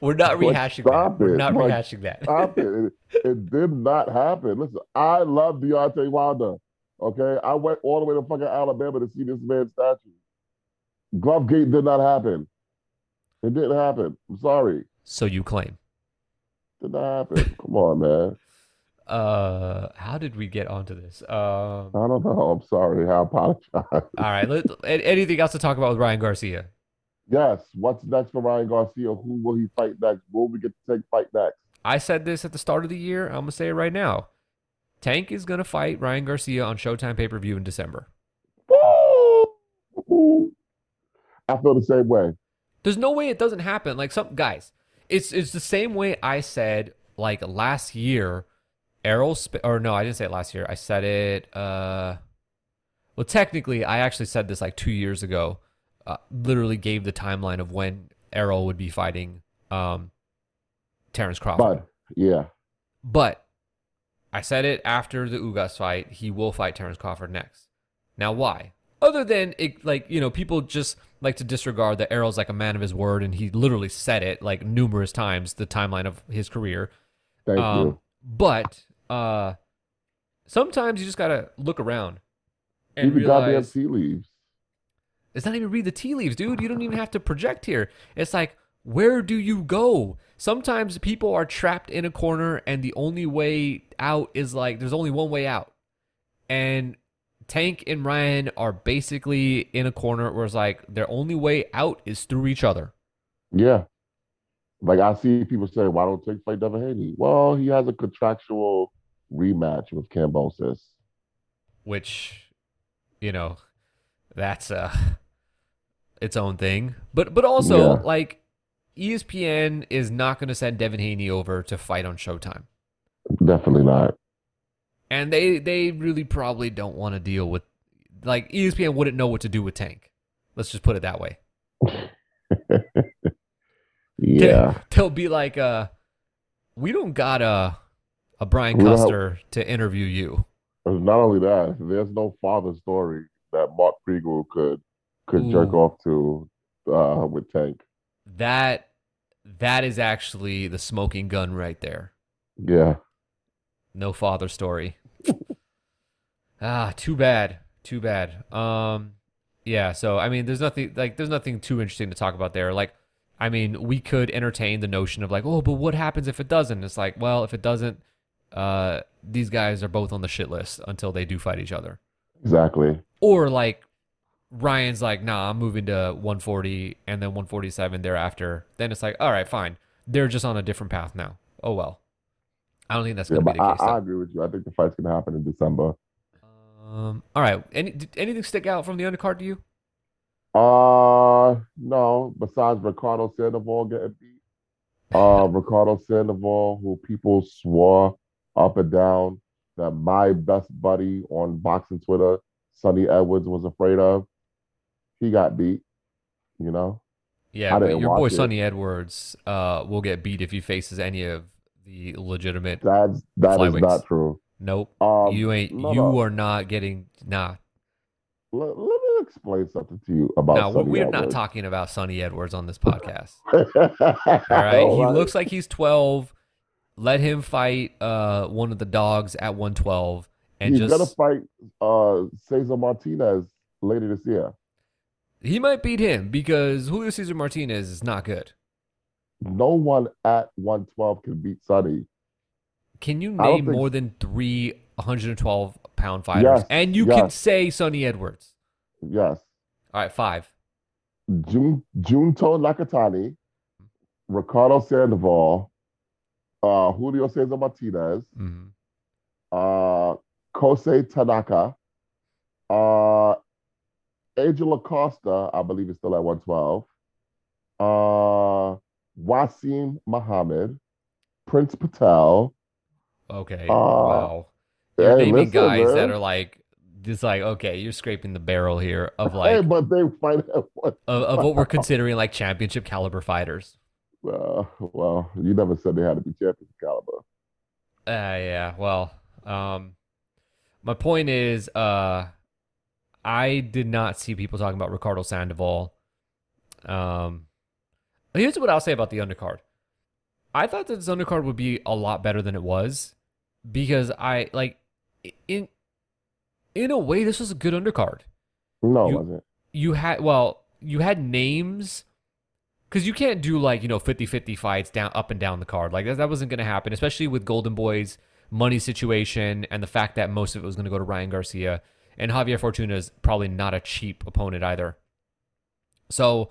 B: We're not
A: Like,
B: rehashing
A: stop
B: that. We're not
A: Like,
B: rehashing that.
A: stop it. it. It did not happen. Listen, I love Deontay Wilder. Okay. I went all the way to fucking Alabama to see this man's statue. Glovegate did not happen. It didn't happen. I'm sorry.
B: so you claim.
A: Did not happen. Come on, man.
B: Uh, how did we get onto this? Um,
A: I don't know. I'm sorry. I apologize.
B: all right. Let, anything else to talk about with Ryan Garcia?
A: Yes. What's next for Ryan Garcia? Who will he fight next? Will we get to take fight next?
B: I said this at the start of the year. I'm gonna say it right now. Tank is gonna fight Ryan Garcia on Showtime pay per view in December.
A: Woo! I feel the same way.
B: There's no way it doesn't happen. Like some guys, it's it's the same way I said like last year. Errol Sp- or no, I didn't say it last year. I said it. Uh, well, technically, I actually said this like two years ago. Uh, literally gave the timeline of when Errol would be fighting um, Terrence Crawford.
A: But yeah,
B: But I said it after the Ugas fight. He will fight Terrence Crawford next. Now, why? Other than it, like you know, people just like to disregard that Errol's like a man of his word, and he literally said it like numerous times. The timeline of his career,
A: thank
B: um,
A: you.
B: but uh, sometimes you just gotta look around and
A: Read the goddamn tea leaves.
B: it's not even read the tea leaves, dude. You don't even have to project here. It's like, where do you go? Sometimes people are trapped in a corner, and the only way out is like there's only one way out. And Tank and Ryan are basically in a corner where it's like their only way out is through each other.
A: Yeah. Like I see people say, why don't Tank fight Devin Haney? Well, he has a contractual rematch with Kambosos.
B: which you know that's uh its own thing but but also
A: Yeah.
B: like espn is not going to send devin haney over to fight on showtime
A: Definitely not.
B: and they they really probably don't want to deal with like espn wouldn't know what to do with tank let's just put it that way
A: Yeah.
B: they'll be like uh we don't got a a brian
A: don't have-
B: custer to interview you
A: Not only that, there's no father story that Mark Kriegel could could jerk off to uh, with Tank.
B: that that is actually the smoking gun right there
A: Yeah.
B: No father story. Ah, too bad. Too bad. Um, yeah. So I mean, there's nothing like there's nothing too interesting to talk about there. Like, I mean, we could entertain the notion of like, oh, but what happens if it doesn't? It's like, well, if it doesn't, uh, these guys are both on the shit list until they do fight each other.
A: Exactly.
B: Or like Ryan's like, nah, I'm moving to 140 and then 147 thereafter. Then it's like, all right, fine. They're just on a different path now. Oh well. I don't think that's
A: Yeah,
B: gonna be the
A: I,
B: case.
A: I agree with you. I think the fight's gonna happen in December.
B: Um, all right. Any did anything stick out from the undercard to you?
A: Uh, no. Besides Ricardo Sandoval getting beat, uh, Ricardo Sandoval, who people swore up and down that my best buddy on boxing Twitter, Sunny Edwards, was afraid of, he got beat. You know,
B: Yeah, your boy
A: it.
B: Sunny Edwards uh will get beat if he faces any of the legitimate.
A: that's that is not true.
B: Nope.
A: Um,
B: you ain't.
A: no,
B: you
A: no.
B: are not getting. Nah.
A: Let, let me explain something to you about
B: No,
A: Sunny
B: we're not talking about Sunny Edwards on this podcast.
A: All
B: All right. He looks like he's 12. Let him fight uh one of the dogs at 112 and
A: He's
B: just
A: gonna fight uh Cesar Martinez later this year.
B: he might beat him because Julio Cesar Martinez is not good.
A: No one at 112 can beat Sunny.
B: Can you name more than three 112 pound fighters?
A: Yes,
B: And you can say Sunny Edwards.
A: Yes.
B: All right, five.
A: Jun Junto Nakatani, Ricardo Sandoval, uh, Julio Cesar Martinez,
B: Mhm.
A: uh, Kosei Tanaka, uh, Angel Acosta, I believe is still at 112, uh, Wasim Muhammad, Prince Patel.
B: Okay.
A: Uh,
B: wow. You're
A: hey,
B: naming
A: listen,
B: guys
A: man.
B: that are like just like okay, you're scraping the barrel here of
A: hey,
B: like
A: but they fight
B: of, of what we're considering like championship caliber fighters.
A: Uh, well, you never said they had to be championship caliber.
B: Uh, yeah. Well, um, my point is, uh, I did not see people talking about Ricardo Sandoval. Um, here's what I'll say about the undercard. I thought that this undercard would be a lot better than it was because I like in in a way this was a good undercard.
A: No,
B: You-
A: it wasn't.
B: You had well, you had names because you can't do like you know 50-50 fights down up and down the card. Like that, that wasn't going to happen especially with golden boys money situation and the fact that most of it was going to go to ryan garcia. And javier fortuna is probably not a cheap opponent either. So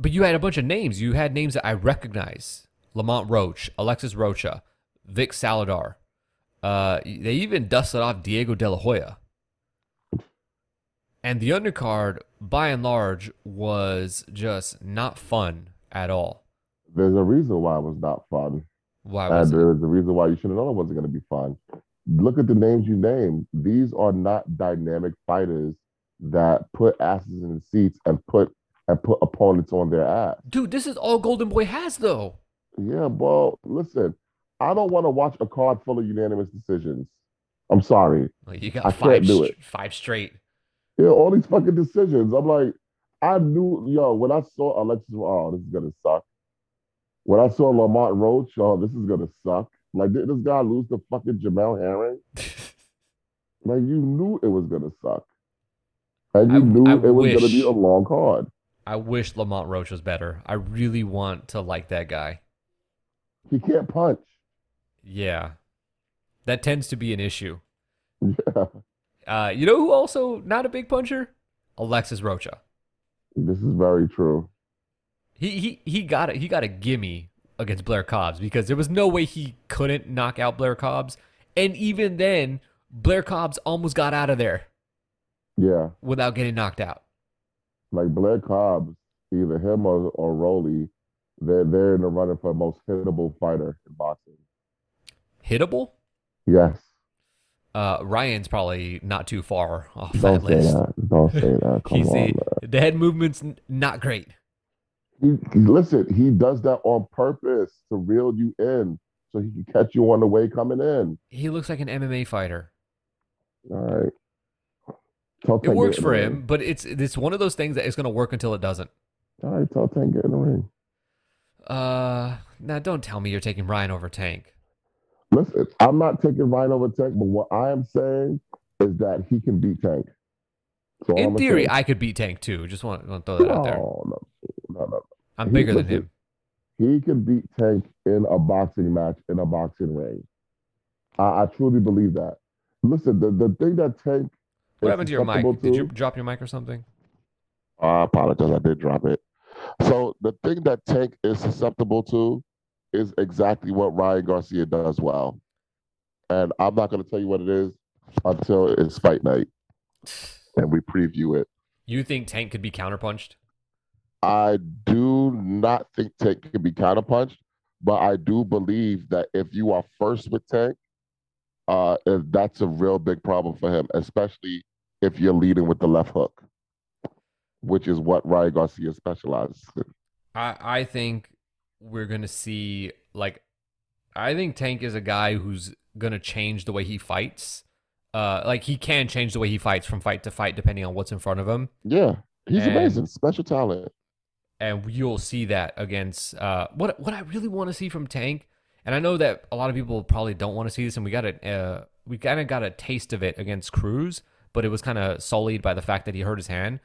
B: but you had a bunch of names. You had names that i recognize. Lamont roach alexis rocha vic saludar. Uh, they even dusted off diego de la hoya. And the undercard, by and large, was just not fun at all.
A: There's a reason why it was not fun.
B: Why
A: And
B: was it?
A: there's a reason why you should have known it wasn't going to be fun. Look at the names you named. These are not dynamic fighters that put asses in the seats and put and put opponents on their ass.
B: Dude, this is all Golden Boy has, though.
A: Yeah, well, listen, I don't want to watch a card full of unanimous decisions. I'm sorry.
B: Like, you got
A: I
B: five,
A: can't do it.
B: five straight.
A: Yeah, all these fucking decisions. I'm like, I knew, yo, when I saw Alexis, oh, this is gonna suck. When I saw Lamont Roach, oh, this is gonna suck. Like, did this guy lose to fucking Jamel Herring? Like, you knew it was gonna suck, and you
B: I-
A: knew
B: I
A: it was gonna be a long card.
B: I wish Lamont Roach was better. I really want to like that guy.
A: He can't punch.
B: Yeah. That tends to be an issue.
A: Yeah,
B: Uh, you know who also not a big puncher? Alexis Rocha.
A: this is very true.
B: He he he got it. He got a gimme against Blair Cobbs because there was no way he couldn't knock out Blair Cobbs, and even then, Blair Cobbs almost got out of there
A: Yeah,
B: without getting knocked out.
A: like Blair Cobbs, either him or or Rowley, they're they're in the running for most hittable fighter in boxing.
B: Hittable.
A: Yes.
B: Uh, Ryan's probably not too far off
A: Don't
B: that
A: say
B: list.
A: that. Don't say that. Come
B: He's
A: on,
B: the, the head movement's n- not great.
A: He, listen, he does that on purpose to reel you in so he can catch you on the way coming in.
B: He looks like an MMA fighter.
A: All right. Tell
B: It works for him,
A: ring.
B: but it's it's one of those things that is going to work until it doesn't.
A: All right, tell Tank get in the ring.
B: Uh, now don't tell me you're taking Ryan over Tank.
A: Listen, I'm not taking Ryan over Tank, but what I am saying is that he can beat Tank. So
B: In
A: I'ma
B: theory, I could beat Tank too. Just want, want to throw that out there.
A: No, no, no, no.
B: I'm
A: he-
B: bigger than him.
A: He can beat Tank in a boxing match in a boxing ring. I, I truly believe that. Listen, the, the thing that Tank
B: What happened to your mic? Did you drop your mic or something?
A: I apologize. I did drop it. So the thing that Tank is susceptible to is exactly what Ryan Garcia does well. And I'm not going to tell you what it is until it's fight night and we preview it.
B: You think Tank could be counterpunched?
A: I do not think Tank can be counterpunched, but I do believe that if you are first with Tank, uh, if that's a real big problem for him, especially if you're leading with the left hook, which is what Ryan Garcia specializes in.
B: I I think we're gonna see like I think Tank is a guy who's gonna change the way he fights. Uh, like he can change the way he fights from fight to fight depending on what's in front of him,
A: Yeah, he's
B: And-
A: amazing, special talent.
B: and you'll see that against uh what what I really want to see from Tank. And I know that a lot of people probably don't want to see this, and we got a uh, we kind of got a taste of it against Cruz, but it was kind of sullied by the fact that he hurt his hand.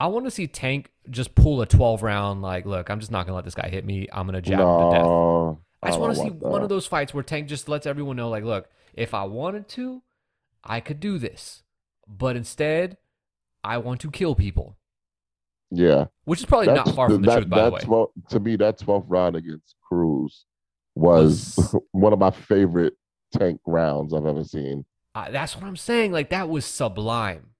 B: I want to see Tank just pull a 12 round, like, look, I'm just not gonna let this guy hit me. I'm gonna jab him to death. I just
A: don't
B: want to see
A: want
B: one of those fights where Tank just lets everyone know, like, look, if I wanted to, I could do this, but instead, I want to kill people,
A: Yeah,
B: which is probably not far from the
A: that,
B: truth, by the way.
A: 12 to me, that 12th round against Cruz was
B: Was-
A: one of my favorite Tank rounds I've ever seen.
B: Uh, that's what I'm saying. Like that was sublime.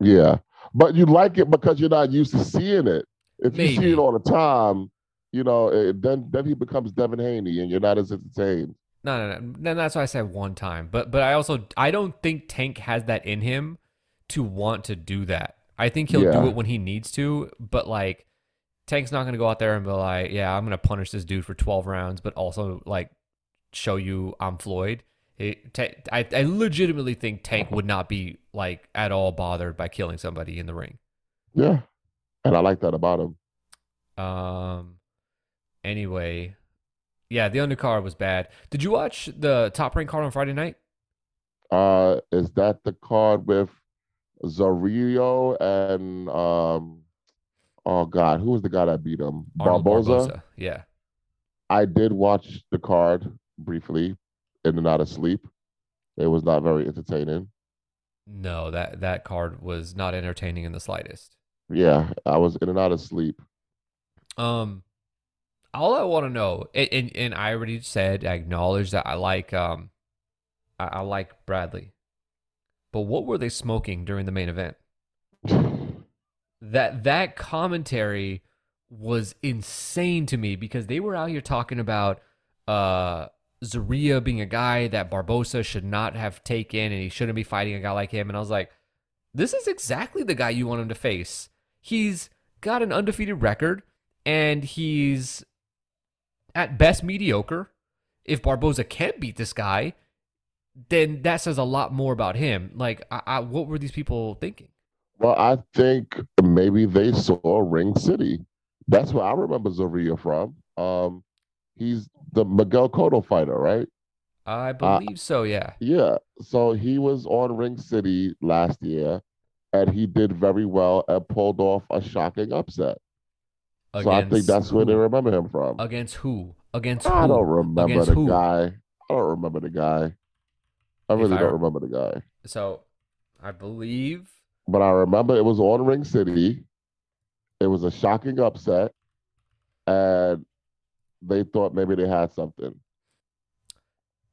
A: Yeah, but you like it because you're not used to seeing it. If you see it all the time, you know, it, then then he becomes Devin Haney, and you're not as entertained.
B: No, no, no. Then that's why I said one time. But but I also I don't think Tank has that in him to want to do that. I think he'll
A: Yeah.
B: do it when he needs to. But like Tank's not gonna go out there and be like, yeah, I'm gonna punish this dude for 12 rounds, but also like show you I'm Floyd. It, I I legitimately think Tank would not be like at all bothered by killing somebody in the ring.
A: Yeah, and I like that about him.
B: Um. Anyway, yeah, the undercard was bad. Did you watch the top rank card on Friday night?
A: Uh, is that the card with Zorrilla and um, oh God, who was the guy that beat him?
B: Arnold
A: Barboza.
B: Yeah.
A: I did watch the card briefly, in and out of sleep. It was not very entertaining.
B: No, that that card was not entertaining in the slightest.
A: Yeah, I was in and out of sleep.
B: Um, all I want to know, and, and and I already said, I acknowledge that I like um, I, I like Bradley, but what were they smoking during the main event? That that commentary was insane to me because they were out here talking about uh Zorrilla being a guy that Barboza should not have taken and he shouldn't be fighting a guy like him and I was like this is exactly the guy you want him to face. He's got an undefeated record and he's at best mediocre. If Barboza can't beat this guy, then that says a lot more about him. Like, I, I, what were these people thinking?
A: Well, I think maybe they saw Ring City. That's where I remember Zorrilla from. Um, he's the Miguel Cotto fighter, right?
B: I uh, believe so. Yeah.
A: Yeah. So he was on Ring City last year, and he did very well and pulled off a shocking upset. so I think
B: Against
A: that's where they remember him from.
B: Against who? Against who
A: I
B: who?
A: don't remember
B: Against
A: the
B: who?
A: guy. I don't remember the guy. I really
B: I
A: don't
B: re-
A: remember the guy.
B: So, I believe.
A: But I remember it was on Ring City. It was a shocking upset, and they thought maybe they had something.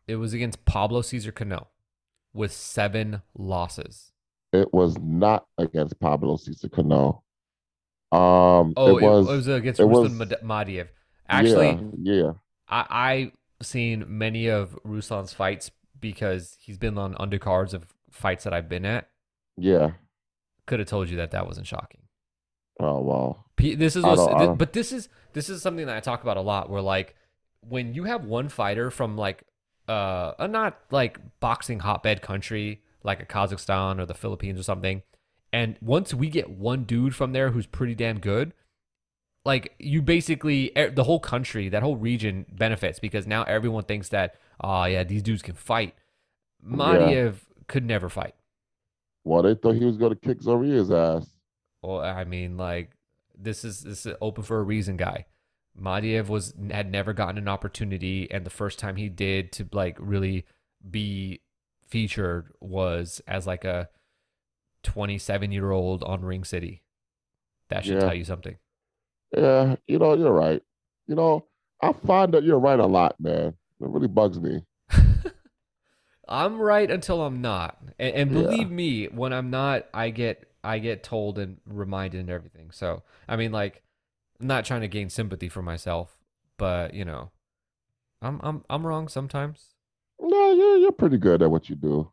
B: It was against Pablo Cesar Cano with seven losses.
A: It was not against Pablo Cesar Cano. Um,
B: Oh,
A: it was,
B: it was against
A: it
B: Ruslan
A: was-
B: Madiev. Actually,
A: yeah, yeah.
B: I I seen many of Ruslan's fights because he's been on undercards of fights that I've been at.
A: Yeah.
B: Could have told you that that wasn't shocking.
A: Oh wow.
B: P- This is,
A: I
B: what's,
A: don't- I
B: thi-
A: don't-
B: but this is this is something that I talk about a lot. Where like when you have one fighter from like uh a not like boxing hotbed country like a Kazakhstan or the Philippines or something, and once we get one dude from there who's pretty damn good, like you basically the whole country, that whole region benefits because now everyone thinks that oh yeah these dudes can fight. Madiev could never fight.
A: Well, they thought he was going to kick Zorrilla's ass.
B: Well, I mean, like this is this is open for a reason, guy. Madiev was had never gotten an opportunity, and the first time he did to like really be featured was as like a 27 year old on Ring City. That should
A: Yeah.
B: tell you something.
A: Yeah, you know, you're right. You know, I find that you're right a lot, man. It really bugs me.
B: I'm right until I'm not, and, and
A: Yeah.
B: believe me, when I'm not, I get I get told and reminded and everything. So I mean, like, I'm not trying to gain sympathy for myself, but you know, I'm I'm I'm wrong sometimes.
A: No, you're you're pretty good at what you do.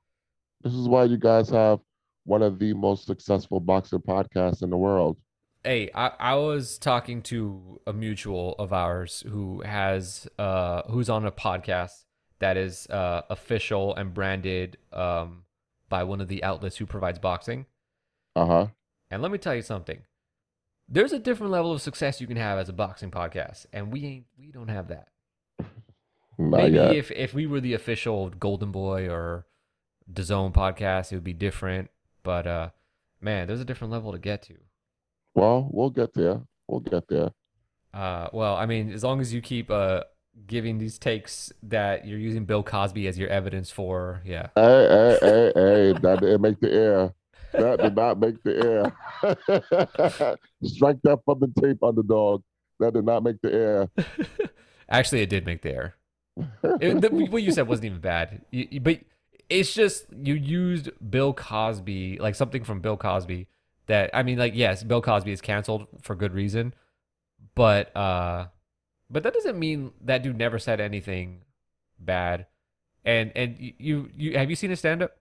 A: This is why you guys have one of the most successful boxing podcasts in the world.
B: Hey, I, I was talking to a mutual of ours who has uh who's on a podcast that is uh official and branded um by one of the outlets who provides boxing.
A: Uh-huh.
B: And let me tell you something. There's a different level of success you can have as a boxing podcast, and we ain't we don't have that.
A: Not
B: Maybe
A: yet.
B: if if we were the official Golden Boy or DAZN podcast, it would be different. But uh man, there's a different level to get to.
A: Well, we'll get there. We'll get there.
B: Uh, well, I mean, as long as you keep uh giving these takes that you're using Bill Cosby as your evidence for, yeah.
A: Hey, hey, hey, hey, that didn't make the air. That did not make the air. Strike that from the tape, underdog. That did not make the air.
B: Actually, it did make the air. It- the- what you said wasn't even bad, You- you- but it's just you used Bill Cosby, like something from Bill Cosby. That I mean, like yes, Bill Cosby is canceled for good reason, but uh, but that doesn't mean that dude never said anything bad. And and you you, have you seen his stand up?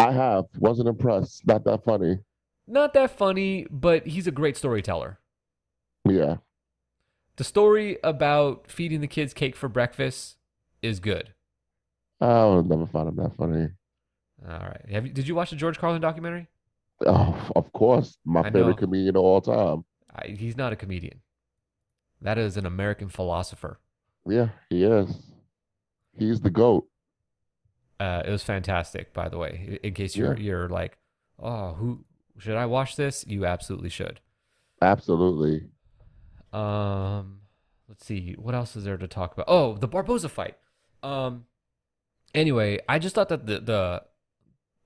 A: I have. Wasn't impressed. Not that funny.
B: Not that funny, but he's a great storyteller.
A: Yeah.
B: The story about feeding the kids cake for breakfast is good.
A: I would never found him that funny.
B: All right. Have you, did you watch the George Carlin documentary?
A: Oh, of course. My
B: I
A: favorite
B: know.
A: comedian of all time.
B: I, he's not a comedian. That is an American philosopher.
A: Yeah, he is. He's the GOAT.
B: Uh, it was fantastic, by the way. In case you're
A: Yeah.
B: you're like, oh, who should I watch this? You absolutely should.
A: Absolutely.
B: Um, let's see, what else is there to talk about? Oh, the Barboza fight. Um, anyway, I just thought that the the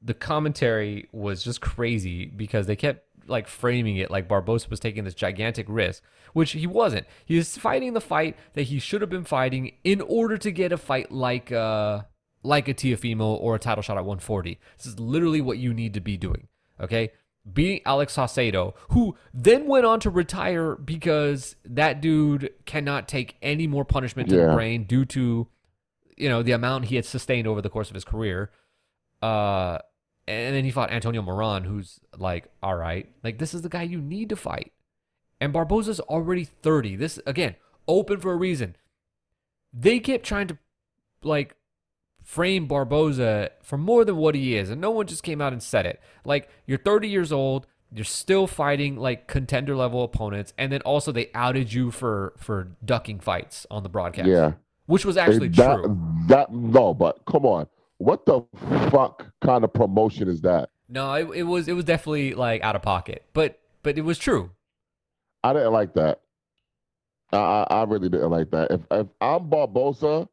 B: the commentary was just crazy because they kept like framing it like Barboza was taking this gigantic risk, which he wasn't. He was fighting the fight that he should have been fighting in order to get a fight like uh like a Teofimo or a title shot at 140. This is literally what you need to be doing. Okay, beating Alex Saucedo, who then went on to retire because that dude cannot take any more punishment to the brain due to, you know, the amount he had sustained over the course of his career. Uh, and then he fought Antonio Moran, who's like, all right, like this is the guy you need to fight. And Barboza's already 30. This, again, open for a reason. They kept trying to, like, frame Barboza for more than what he is, and no one just came out and said it. Like, you're 30 years old, you're still fighting like contender level opponents, and then also they outed you for for ducking fights on the broadcast.
A: Yeah.
B: which was actually
A: that,
B: true.
A: That no, but come on. What the fuck kind of promotion is that?
B: No, it, it was it was definitely like out of pocket, but but it was true.
A: I didn't like that. I I, I really didn't like that. If if I'm Barboza,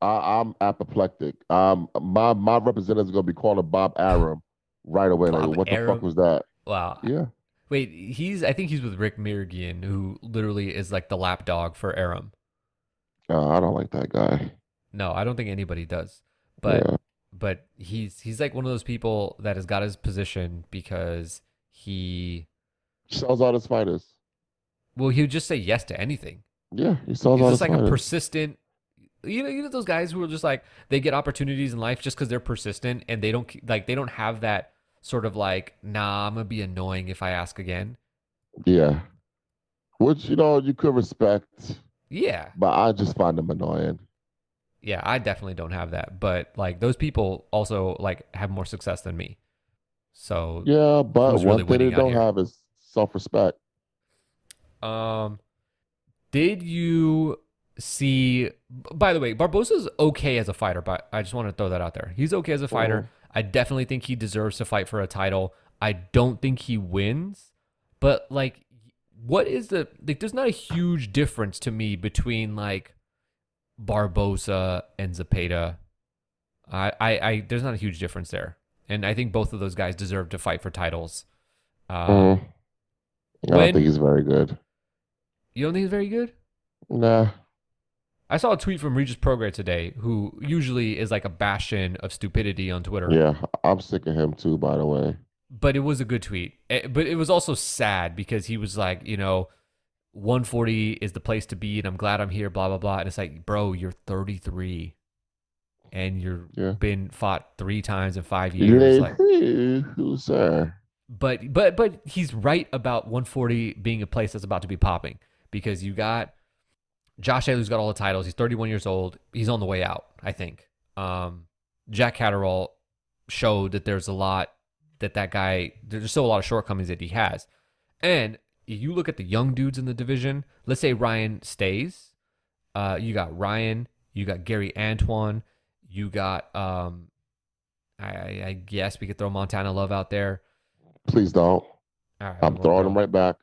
A: I, I'm apoplectic. Um, my my representative is gonna be calling Bob Arum right away.
B: Bob
A: like, what the fuck was that?
B: Wow.
A: Yeah.
B: Wait, he's I think he's with Rick Mirigian, who literally is like the lapdog for Arum.
A: Uh, I don't like that guy.
B: No, I don't think anybody does. But
A: yeah.
B: but he's he's like one of those people that has got his position because he
A: sells out his fighters.
B: well he would just say yes to anything.
A: Yeah, he sells
B: He's
A: out
B: just
A: his
B: like a persistent. You know, you know those guys who are just like they get opportunities in life just because they're persistent and they don't like they don't have that sort of like nah I'm gonna be annoying if I ask again.
A: yeah. Which you know you could respect,
B: Yeah,
A: but I just find them annoying.
B: yeah, I definitely don't have that. But like those people also like have more success than me. So
A: Yeah, but
B: really
A: one thing they don't
B: here?
A: have is self-respect.
B: Um, did you see? By the way, Barboza's okay as a fighter, but I just want to throw that out there. He's okay as a fighter. I definitely think he deserves to fight for a title. I don't think he wins, but like, what is the like? There's not a huge difference to me between like Barboza and Zapata. I, I, I there's not a huge difference there, and I think both of those guys deserve to fight for titles. Uh,
A: Mhm. I don't
B: when-
A: think he's very good.
B: You don't think he's very good?
A: Nah.
B: I saw a tweet from Regis Prograis today, who usually is like a bastion of stupidity on Twitter.
A: Yeah, I'm sick of him too. By the way.
B: But it was a good tweet. Eh, But it was also sad because he was like, you know, 140 is the place to be, and I'm glad I'm here. Blah blah blah. And it's like, bro, you're 33, and you're
A: Yeah.
B: been fought three times in five years. Like,
A: Who's sir?
B: but but but he's right about 140 being a place that's about to be popping because you got Josh Allen's got all the titles. He's 31 years old. He's on the way out, I think. Um, Jack Catterall showed that there's a lot that that guy there's still a lot of shortcomings that he has. And you look at the young dudes in the division. Let's say Ryan stays. Uh, you got Ryan. You got Gary Antuanne. You got um, I, I guess we could throw Montana Love out there.
A: Please don't.
B: All right,
A: I'm throwing him right back.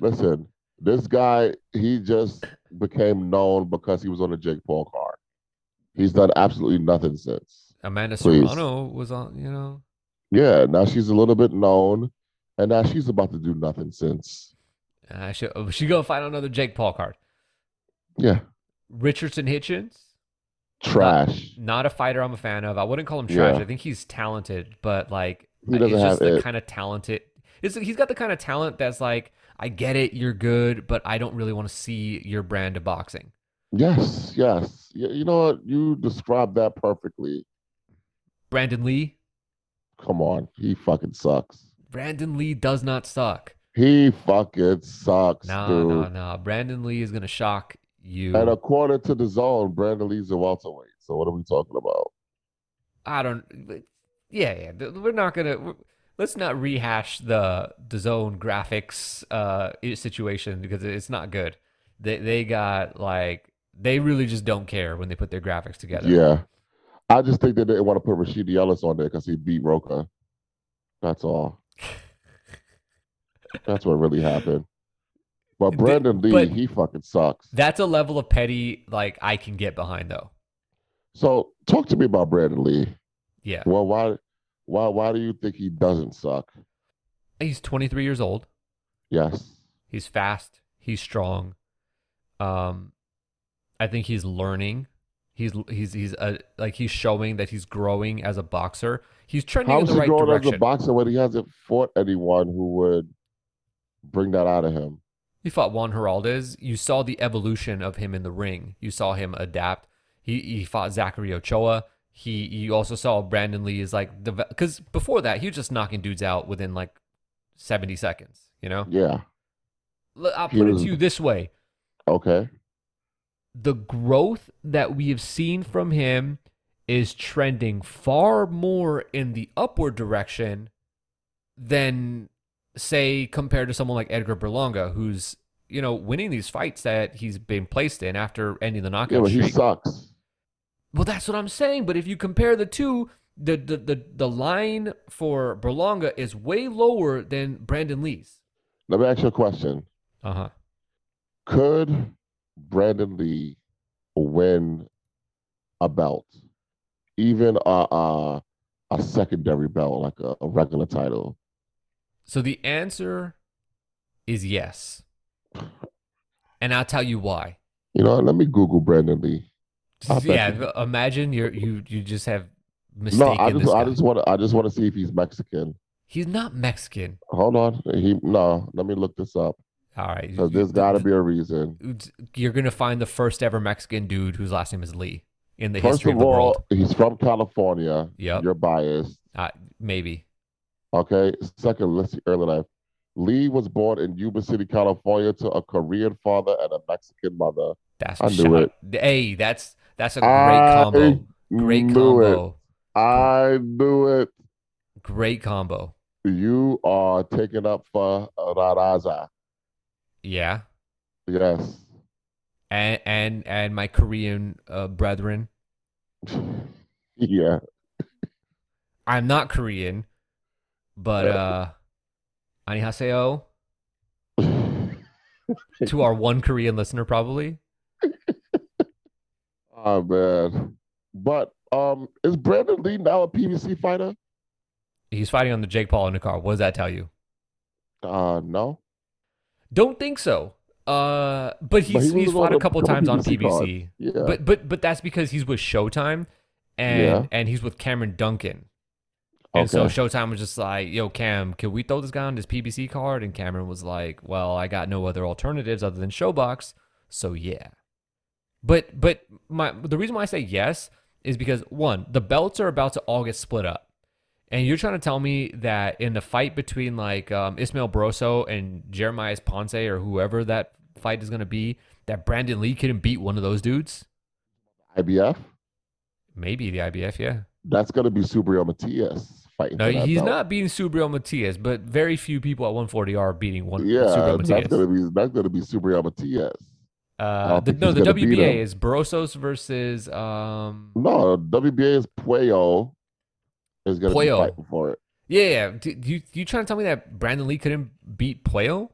A: Listen, this guy, he just became known because he was on a Jake Paul card. He's done absolutely nothing since.
B: Amanda
A: Please.
B: Serrano was on, you know.
A: Yeah, now she's a little bit known, and now she's about to do nothing since.
B: Uh, she, oh, she gonna fight another Jake Paul card.
A: Yeah,
B: Richardson Hitchins,
A: trash.
B: not a fighter I'm a fan of. I wouldn't call him trash.
A: Yeah.
B: I think he's talented, but like
A: He doesn't
B: he's just
A: have
B: the
A: it.
B: kind of talented. He's got the kind of talent that's like, I get it, you're good, but I don't really want to see your brand of boxing.
A: Yes, yes. You, know what? You described that perfectly.
B: Brandon Lee,
A: Come on, he fucking sucks.
B: Brandon Lee does not suck.
A: He fucking sucks,
B: No,
A: dude.
B: no, no. Brandon Lee is gonna shock you.
A: And according to DAZN, Brandon Lee's a welterweight. So what are we talking about?
B: I don't. Yeah, yeah. We're not gonna. we're- let's not rehash the DAZN graphics uh situation because it's not good. They they got like they really just don't care when they put their graphics together.
A: Yeah. I just think they didn't want to put Rashidi Ellis on there because he beat Rocha. That's all. That's what really happened. But Brandon Lee,
B: but-
A: he fucking sucks.
B: That's a level of petty like I can get behind though.
A: So talk to me about Brandon Lee.
B: Yeah,
A: Well, why why why do you think he doesn't suck?
B: he's 23 years old.
A: Yes.
B: He's fast. He's strong. Um, I think he's learning. He's he's he's uh, like he's showing that he's growing as a boxer. He's trending
A: How
B: in the
A: he
B: right
A: growing
B: direction.
A: as a boxer when he hasn't fought anyone who would bring that out of him?
B: He fought Juan Heraldez. You saw the evolution of him in the ring. You saw him adapt. He he fought Zachary Ochoa. He you also saw Brandon Lee is like the because before that he was just knocking dudes out within like seventy seconds. You know.
A: Yeah.
B: I'll put it to you this way:
A: Okay.
B: the growth that we have seen from him is trending far more in the upward direction than say compared to someone like Edgar Berlanga who's you know winning these fights that he's been placed in after ending the
A: Yeah,
B: knockout
A: but he sucks.
B: Well, that's what I'm saying. But if you compare the two, the the the, the line for Berlanga is way lower than Brandon Lee's.
A: Let me ask you a question.
B: Uh huh.
A: Could Brandon Lee win a belt, even a a, a secondary belt, like a, a regular title?
B: So the answer is yes, and I'll tell you why.
A: You know, let me Google Brandon Lee. I bet
B: yeah,
A: you-
B: imagine you're you you just have mistaken
A: No, I
B: this
A: just I just want to I just want to see if he's Mexican.
B: He's not Mexican.
A: Hold on, he no. Let me look this up
B: All right,
A: because there's got to be a reason.
B: You're gonna find the first ever Mexican dude whose last name is Lee in the
A: First
B: history
A: of
B: of the world.
A: he's from California.
B: Yeah,
A: You're biased.
B: Uh, maybe.
A: Okay. Second, let's see early life. Lee was born in Yuba City, California, to a Korean father and a Mexican mother.
B: That's
A: I
B: a
A: knew
B: shot.
A: it.
B: Hey, that's that's a great
A: I
B: combo. Great combo.
A: It. I do it.
B: Great combo.
A: You are taking up for Raraza.
B: Yeah.
A: Yes.
B: And and and my Korean uh, brethren.
A: yeah.
B: I'm not Korean, but uh Annihaseo to our one Korean listener probably
A: oh man, but um, is Brandon Lee now a PBC fighter?
B: He's fighting on the Jake Paul undercard. What does that tell you?
A: Uh, no.
B: Don't think so. Uh, but he's but he he's fought a couple times on PBC. Yeah. But but but that's because he's with Showtime, and yeah. and he's with Cameron Dunkin. And okay. so Showtime was just like, "Yo, Cam, can we throw this guy on this PBC card?" And Cameron was like, "Well, I got no other alternatives other than ShoBox, so yeah." But but my the reason why I say yes is because one, the belts are about to all get split up. And you're trying to tell me that in the fight between like um, Ismael Barroso and Jeremiah Ponce or whoever that fight is going to be, that Brandon Lee couldn't beat one of those dudes?
A: IBF?
B: Maybe the IBF, yeah.
A: That's going to be Subriel Matias fighting.
B: No, he's belt. not beating Subriel Matias, but very few people at 140 are beating one.
A: Yeah, that's going to be that's going to be Subriel Matias.
B: Uh, the, no, the WBA is Barrosos versus um.
A: No, WBA is Puello is going to be fighting for it.
B: Yeah, yeah. Do, do you you trying to tell me that Brandon Lee couldn't beat Puello?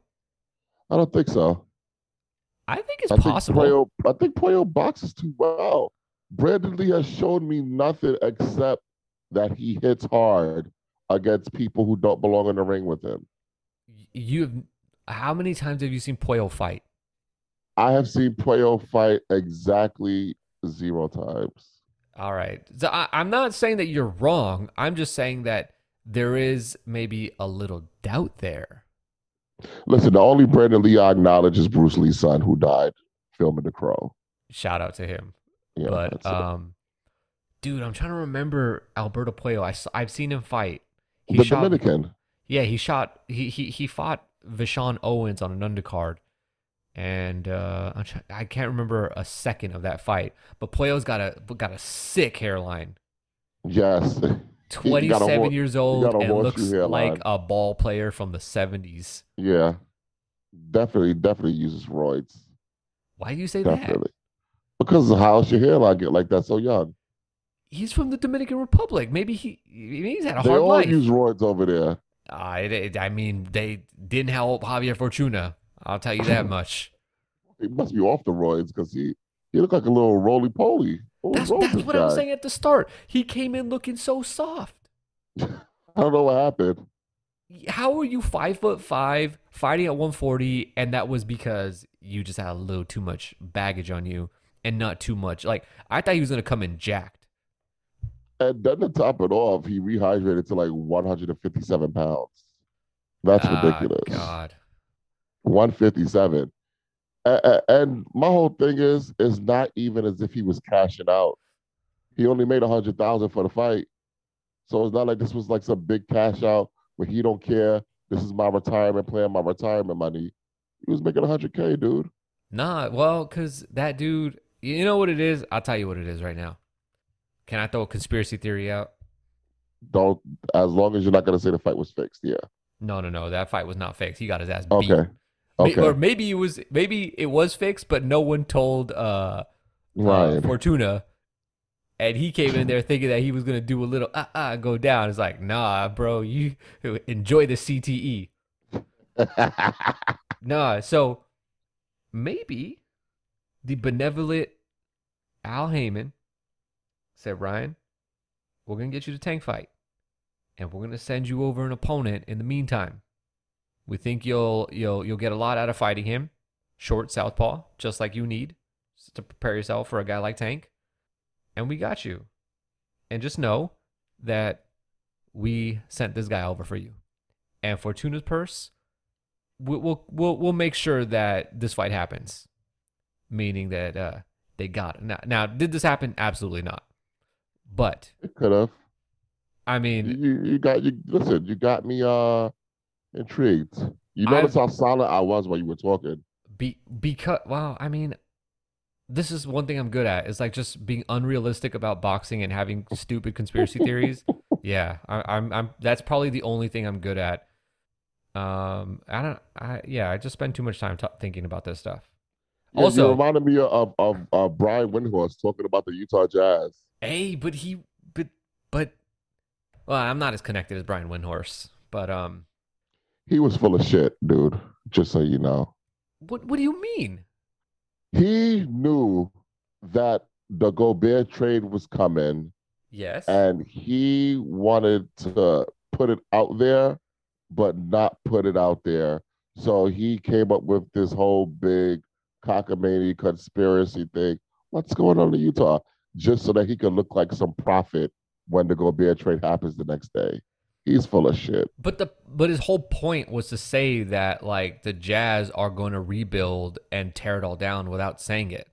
A: I don't think so.
B: I think it's I possible. Think Puello,
A: I think Puello boxes too well. Brandon Lee has shown me nothing except that he hits hard against people who don't belong in the ring with him.
B: You have how many times have you seen Puello fight?
A: I have seen Puello fight exactly zero times.
B: All right. So I, I'm not saying that you're wrong. I'm just saying that there is maybe a little doubt there.
A: Listen, the only Brandon Lee I acknowledge is Bruce Lee's son who died filming The Crow.
B: Shout out to him. Yeah, but um, dude, I'm trying to remember Alberto Puello. I I've seen him fight.
A: He the shot, Dominican.
B: Yeah, he shot. He he he fought Vashon Owens on an undercard and uh, try- I can't remember a second of that fight. But Puello's got a got a sick hairline.
A: Yes.
B: 27 years old and looks like a ball player from the 70s.
A: Yeah. Definitely, definitely uses roids.
B: Why do you say definitely. that?
A: Because how's your hairline get like that so young?
B: He's from the Dominican Republic. Maybe he maybe he's had a
A: they
B: hard
A: all
B: life.
A: use roids over there.
B: I, I mean, they didn't help Javier Fortuna. I'll tell you that much.
A: He must be off the roids because he he looked like a little roly poly.
B: That's, that's what guy? I was saying at the start. He came in looking so soft.
A: I don't know what happened.
B: How are you five foot five fighting at 140, and that was because you just had a little too much baggage on you and not too much. Like I thought he was gonna come in jacked.
A: And then to top it off, he rehydrated to like 157 pounds. That's ah, ridiculous.
B: God.
A: 157. And, and my whole thing is, it's not even as if he was cashing out. He only made a hundred thousand for the fight, so it's not like this was like some big cash out where he don't care. This is my retirement plan, my retirement money. He was making a hundred k, dude.
B: Nah, well, cause that dude, you know what it is. I'll tell you what it is right now. Can I throw a conspiracy theory out?
A: Don't, as long as you're not gonna say the fight was fixed. Yeah.
B: No, no, no. That fight was not fixed. He got his ass beat.
A: Okay. Okay.
B: Or maybe it was maybe it was fixed, but no one told uh, right. uh Fortuna. And he came in there thinking that he was gonna do a little ah uh, uh, go down. It's like, nah, bro, you enjoy the CTE. nah, so maybe the benevolent Al Haymon said, Ryan, we're gonna get you the tank fight, and we're gonna send you over an opponent in the meantime. We think you'll you'll you'll get a lot out of fighting him. Short southpaw, just like you need to prepare yourself for a guy like Tank. And we got you. And just know that we sent this guy over for you. And Fortuna's purse, we'll we'll we'll, we'll make sure that this fight happens. Meaning that uh, they got it. Now, now, did this happen? Absolutely not. But
A: it could have.
B: I mean,
A: you, you got you. Listen, you got me. Uh, intrigued. You notice I've, how silent I was while you were talking.
B: Be because well, I mean, this is one thing I'm good at. Is like just being unrealistic about boxing and having stupid conspiracy theories. Yeah, I, I'm. I'm. That's probably the only thing I'm good at. Um, I don't. I yeah. I just spend too much time t- thinking about this stuff.
A: Yeah, also, you reminded me of of, of Brian Windhorst talking about the Utah Jazz.
B: Hey, but he, but but Well, I'm not as connected as Brian Windhorst, but um,
A: He was full of shit, dude. Just so you know.
B: what what do you mean?
A: He knew that the Gobert trade was coming
B: Yes.
A: and he wanted to put it out there, but not put it out there. So he came up with this whole big cockamamie conspiracy thing. What's going on in Utah? Just so that he could look like some prophet when the Gobert trade happens the next day. He's full of shit.
B: But the but his whole point was to say that like the Jazz are going to rebuild and tear it all down without saying it.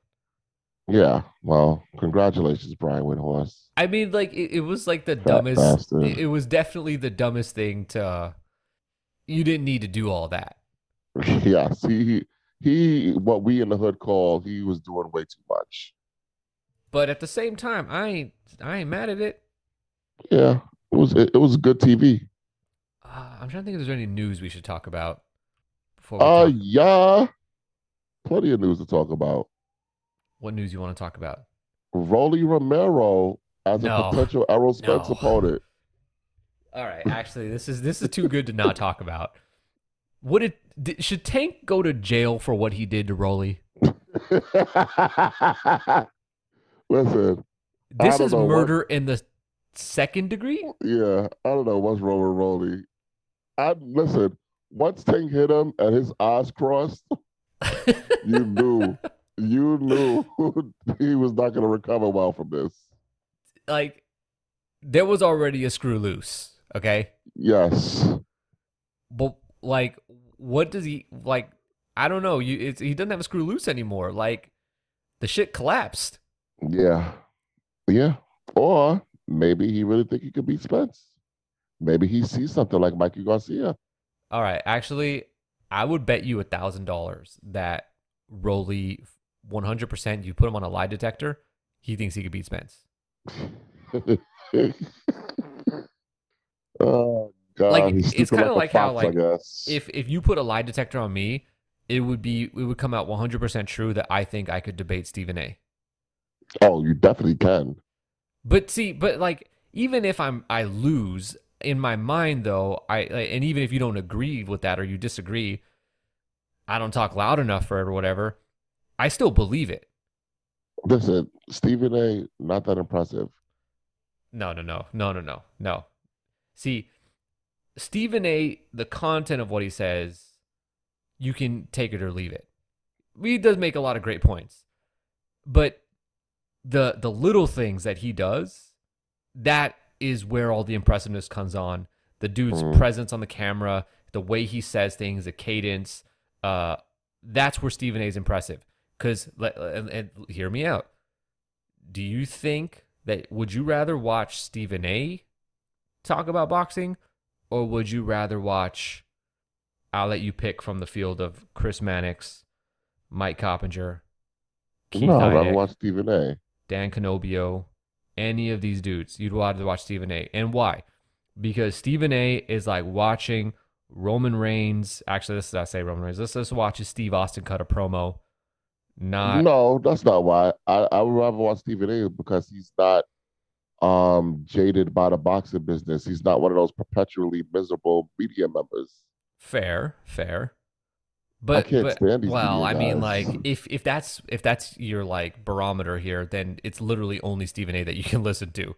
A: Yeah. Well, congratulations, Brian Windhorst.
B: I mean, like it, it was like the
A: Fat
B: dumbest. It, it was definitely the dumbest thing to. You didn't need to do all that.
A: yes, he he what we in the hood call he was doing way too much.
B: But at the same time, I ain't I ain't mad at it.
A: Yeah, it was it, it was good TV.
B: Uh, I'm trying to think if there's any news we should talk about. Before
A: Uh,
B: talk.
A: yeah, plenty of news to talk about.
B: What news you want to talk about?
A: Rolly Romero as a potential Errol Spence
B: No.
A: opponent.
B: All right, actually, this is this is too good to not talk about. Would it did, should Tank go to jail for what he did to Rolly?
A: Listen,
B: This is
A: know what-
B: murder in the second degree.
A: yeah, I don't know what's wrong with Rolly. I listen. Once Tank hit him and his eyes crossed, you knew, you knew he was not going to recover well from this.
B: like there was already a screw loose. Okay,
A: Yes,
B: but like, what does he like? I don't know. You, it's, he doesn't have a screw loose anymore. Like, the shit collapsed.
A: yeah, yeah. Or maybe he really think he could beat Spence. Maybe he sees something like Mikey Garcia.
B: All right, actually, I would bet you a thousand dollars that Rolly, one hundred percent. You put him on a lie detector, he thinks he could beat Spence.
A: oh God,
B: Like,
A: he's
B: it's kinda
A: a
B: like how,
A: fox, I
B: like. If if you put a lie detector on me, it would be it would come out one hundred percent true that I think I could debate Stephen A.
A: oh, you definitely can.
B: But see, but like even if I'm I lose in my mind though, I and even if you don't agree with that or you disagree, I don't talk loud enough for it or whatever. I still believe it.
A: Listen, Stephen A. Not that impressive.
B: No, no, no, no, no, no, no. See, Stephen A. The content of what he says, you can take it or leave it. He does make a lot of great points, but the the little things that he does, that is where all the impressiveness comes on. The dude's
A: Mhm.
B: presence on the camera, the way he says things, the cadence. Uh, that's where Stephen A. is impressive. Because and, and hear me out. Do you think that would you rather watch Stephen A. talk about boxing, or would you rather watch? I'll let you pick from the field of Chris Mannix, Mike Coppinger, Keith
A: no, I'd watch Stephen A.
B: Dan Canobbio, any of these dudes. You'd rather watch Stephen A. And why? Because Stephen A. is like watching Roman Reigns. Actually, this is I say Roman Reigns. Let's just watch Steve Austin cut a promo. Not
A: no, that's not why. I, I would rather watch Stephen A. because he's not um jaded by the boxing business. He's not one of those perpetually miserable media members.
B: fair, fair. But,
A: can't
B: but well, I mean, like if if that's if that's your like barometer here, then it's literally only Stephen A. that you can listen to.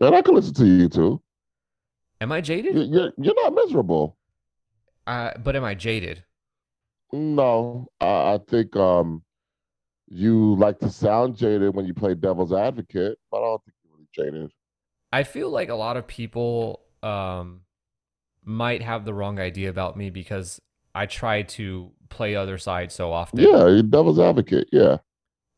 A: And I can listen to you too.
B: Am I jaded?
A: You- You're you're not miserable.
B: Uh, but am I jaded?
A: No, I, I think um you like to sound jaded when you play devil's advocate, but I don't think you're really jaded.
B: I feel like a lot of people um, might have the wrong idea about me because I try to play other side so often.
A: Yeah, you're devil's advocate. Yeah,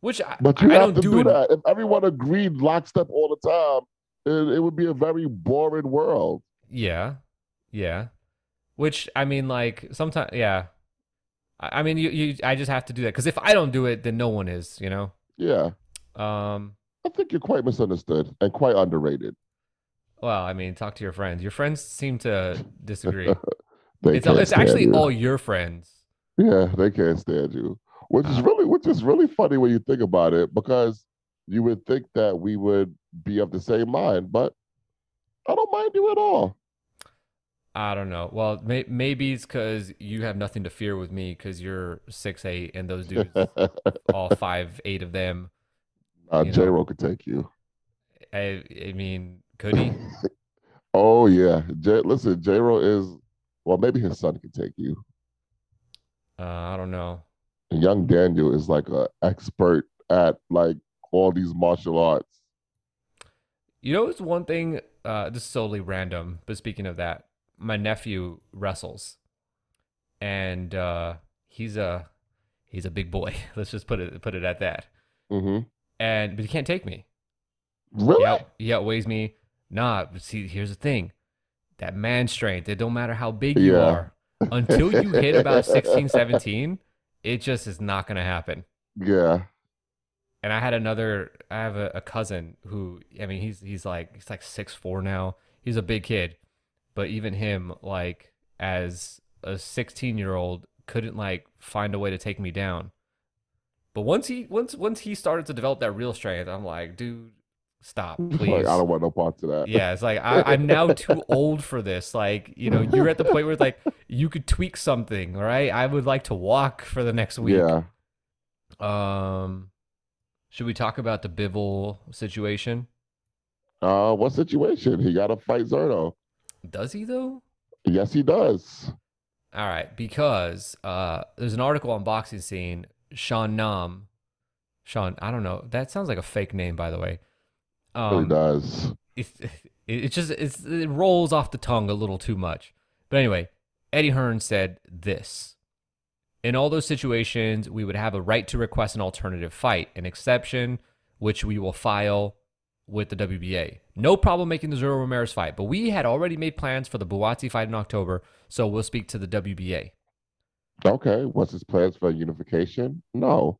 B: Which I,
A: but you
B: I
A: have
B: don't
A: to
B: do.
A: do, that. If everyone agreed lockstep all the time, it, it would be a very boring world.
B: Yeah, yeah. Which I mean, like sometimes, yeah. I I mean, you, you, I just have to do that because if I don't do it, then no one is. You know.
A: Yeah,
B: Um.
A: I think you're quite misunderstood and quite underrated.
B: Well, I mean, talk to your friends. Your friends seem to disagree.
A: They
B: it's it's actually
A: you.
B: all your friends.
A: Yeah, they can't stand you. Which is
B: Uh,
A: really which is really funny when you think about it, because you would think that we would be of the same mind, but I don't mind you at all.
B: I don't know. Well, may, maybe it's because you have nothing to fear with me because you're six eight and those dudes, all five eight of them.
A: uh, J Ro could take you.
B: I, I mean, could he?
A: Oh yeah, J. Listen, J. Ro is well. Maybe his son can take you.
B: Uh, I don't know.
A: And young Daniel is like a expert at like all these martial arts.
B: You know, it's one thing. Uh, this is solely random, but speaking of that, my nephew wrestles, and uh, he's a he's a big boy. Let's just put it put it at that.
A: Mm-hmm.
B: And but he can't take me.
A: Really?
B: Out, he outweighs me. Nah, but see, here's the thing. That man strength, it don't matter how big you
A: Yeah.
B: are. Until you hit about 16, 17, it just is not going to happen.
A: Yeah.
B: And I had another, I have a, a cousin who, I mean, he's he's like he's like six four now. He's a big kid, but even him, like as a 16 year old, couldn't like find a way to take me down. But once he once once he started to develop that real strength, I'm like, dude, stop, please.
A: Like, I don't want no part of that.
B: Yeah, it's like I, I'm now too old for this. Like, you know, you're at the point where it's like you could tweak something, right I would like to walk for the next week.
A: Yeah.
B: Um, should we talk about the Bivol situation?
A: Uh, what situation? He got to fight Zurdo.
B: Does he though?
A: Yes, he does.
B: All right, because uh, there's an article on Boxing Scene. Sean Nam, Sean, I don't know. That sounds like a fake name, by the way.
A: Really
B: Um,
A: does.
B: it, it just it's, it rolls off the tongue a little too much. But anyway, Eddie Hearn said this. In all those situations, we would have a right to request an alternative fight, an exception, which we will file with the WBA. No problem making the Zurdo Ramirez fight, but we had already made plans for the Buatsi fight in October, so we'll speak to the WBA.
A: Okay. What's his plans for unification? No.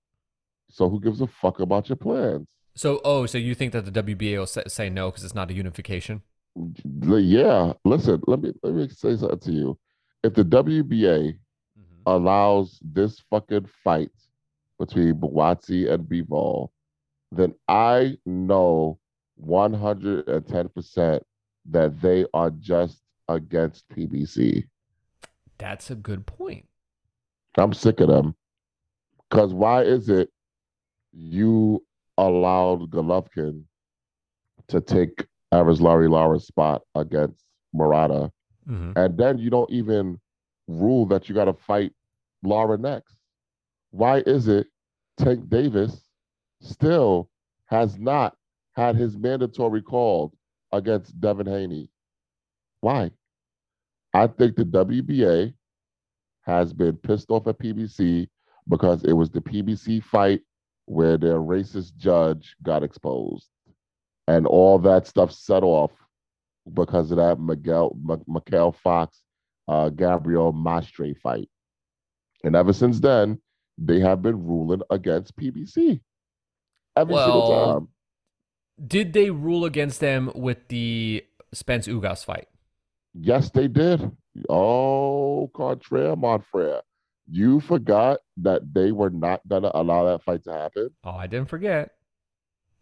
A: So who gives a fuck about your plans?
B: So, oh, so you think that the WBA will say, say no because it's not a unification?
A: Yeah. Listen, let me let me say something to you. If the WBA mm-hmm. allows this fucking fight between Buatsi and Bivol, then I know 110% that they are just against PBC.
B: That's a good point.
A: I'm sick of them. Because why is it you allowed Golovkin to take Erislandy Lara's spot against Murata,
B: hmm
A: and then you don't even rule that you got to fight Lara next? Why is it Tank Davis still has not had his mandatory called against Devin Haney? Why? I think the WBA has been pissed off at PBC because it was the PBC fight where their racist judge got exposed. And all that stuff set off because of that Miguel M- Mykal Fox uh, Gabriel Maestre fight. And ever since then, they have been ruling against PBC every single time.
B: Did they rule against them with the Spence Ugas fight?
A: Yes, they did. Oh, contraire, mon frere. You forgot that they were not to allow that fight to happen.
B: Oh, I didn't forget.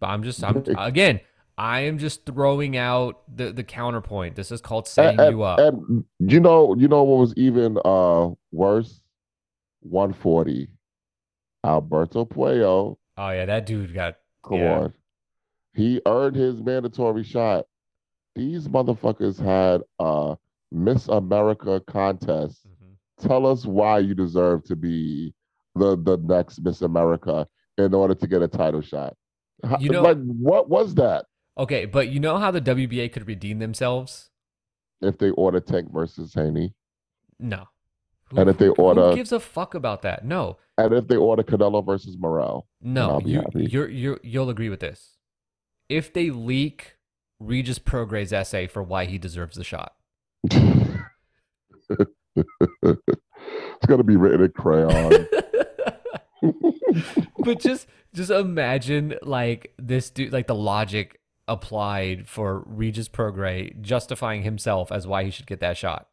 B: But I'm just I'm again, I am just throwing out the the counterpoint. This is called setting
A: and,
B: you up.
A: and you know, you know what was even uh worse? 140. Alberto Puello,
B: oh yeah, that dude got
A: come
B: Yeah.
A: on. He earned his mandatory shot. These motherfuckers had a Miss America contest. Tell us why you deserve to be the the next Miss America in order to get a title shot. How-
B: You know-
A: like what was that?
B: Okay, but you know how the WBA could redeem themselves?
A: If they order Tank versus Haney,
B: No.
A: And if they order-
B: who gives a fuck about that? No.
A: and if they order Canelo versus Morrell,
B: No, you, you're you're you'll agree with this. If they leak Regis Prograis's essay for why he deserves the shot,
A: it's gonna be written in crayon.
B: but just just imagine like this dude, like the logic applied for Regis Prograis justifying himself as why he should get that shot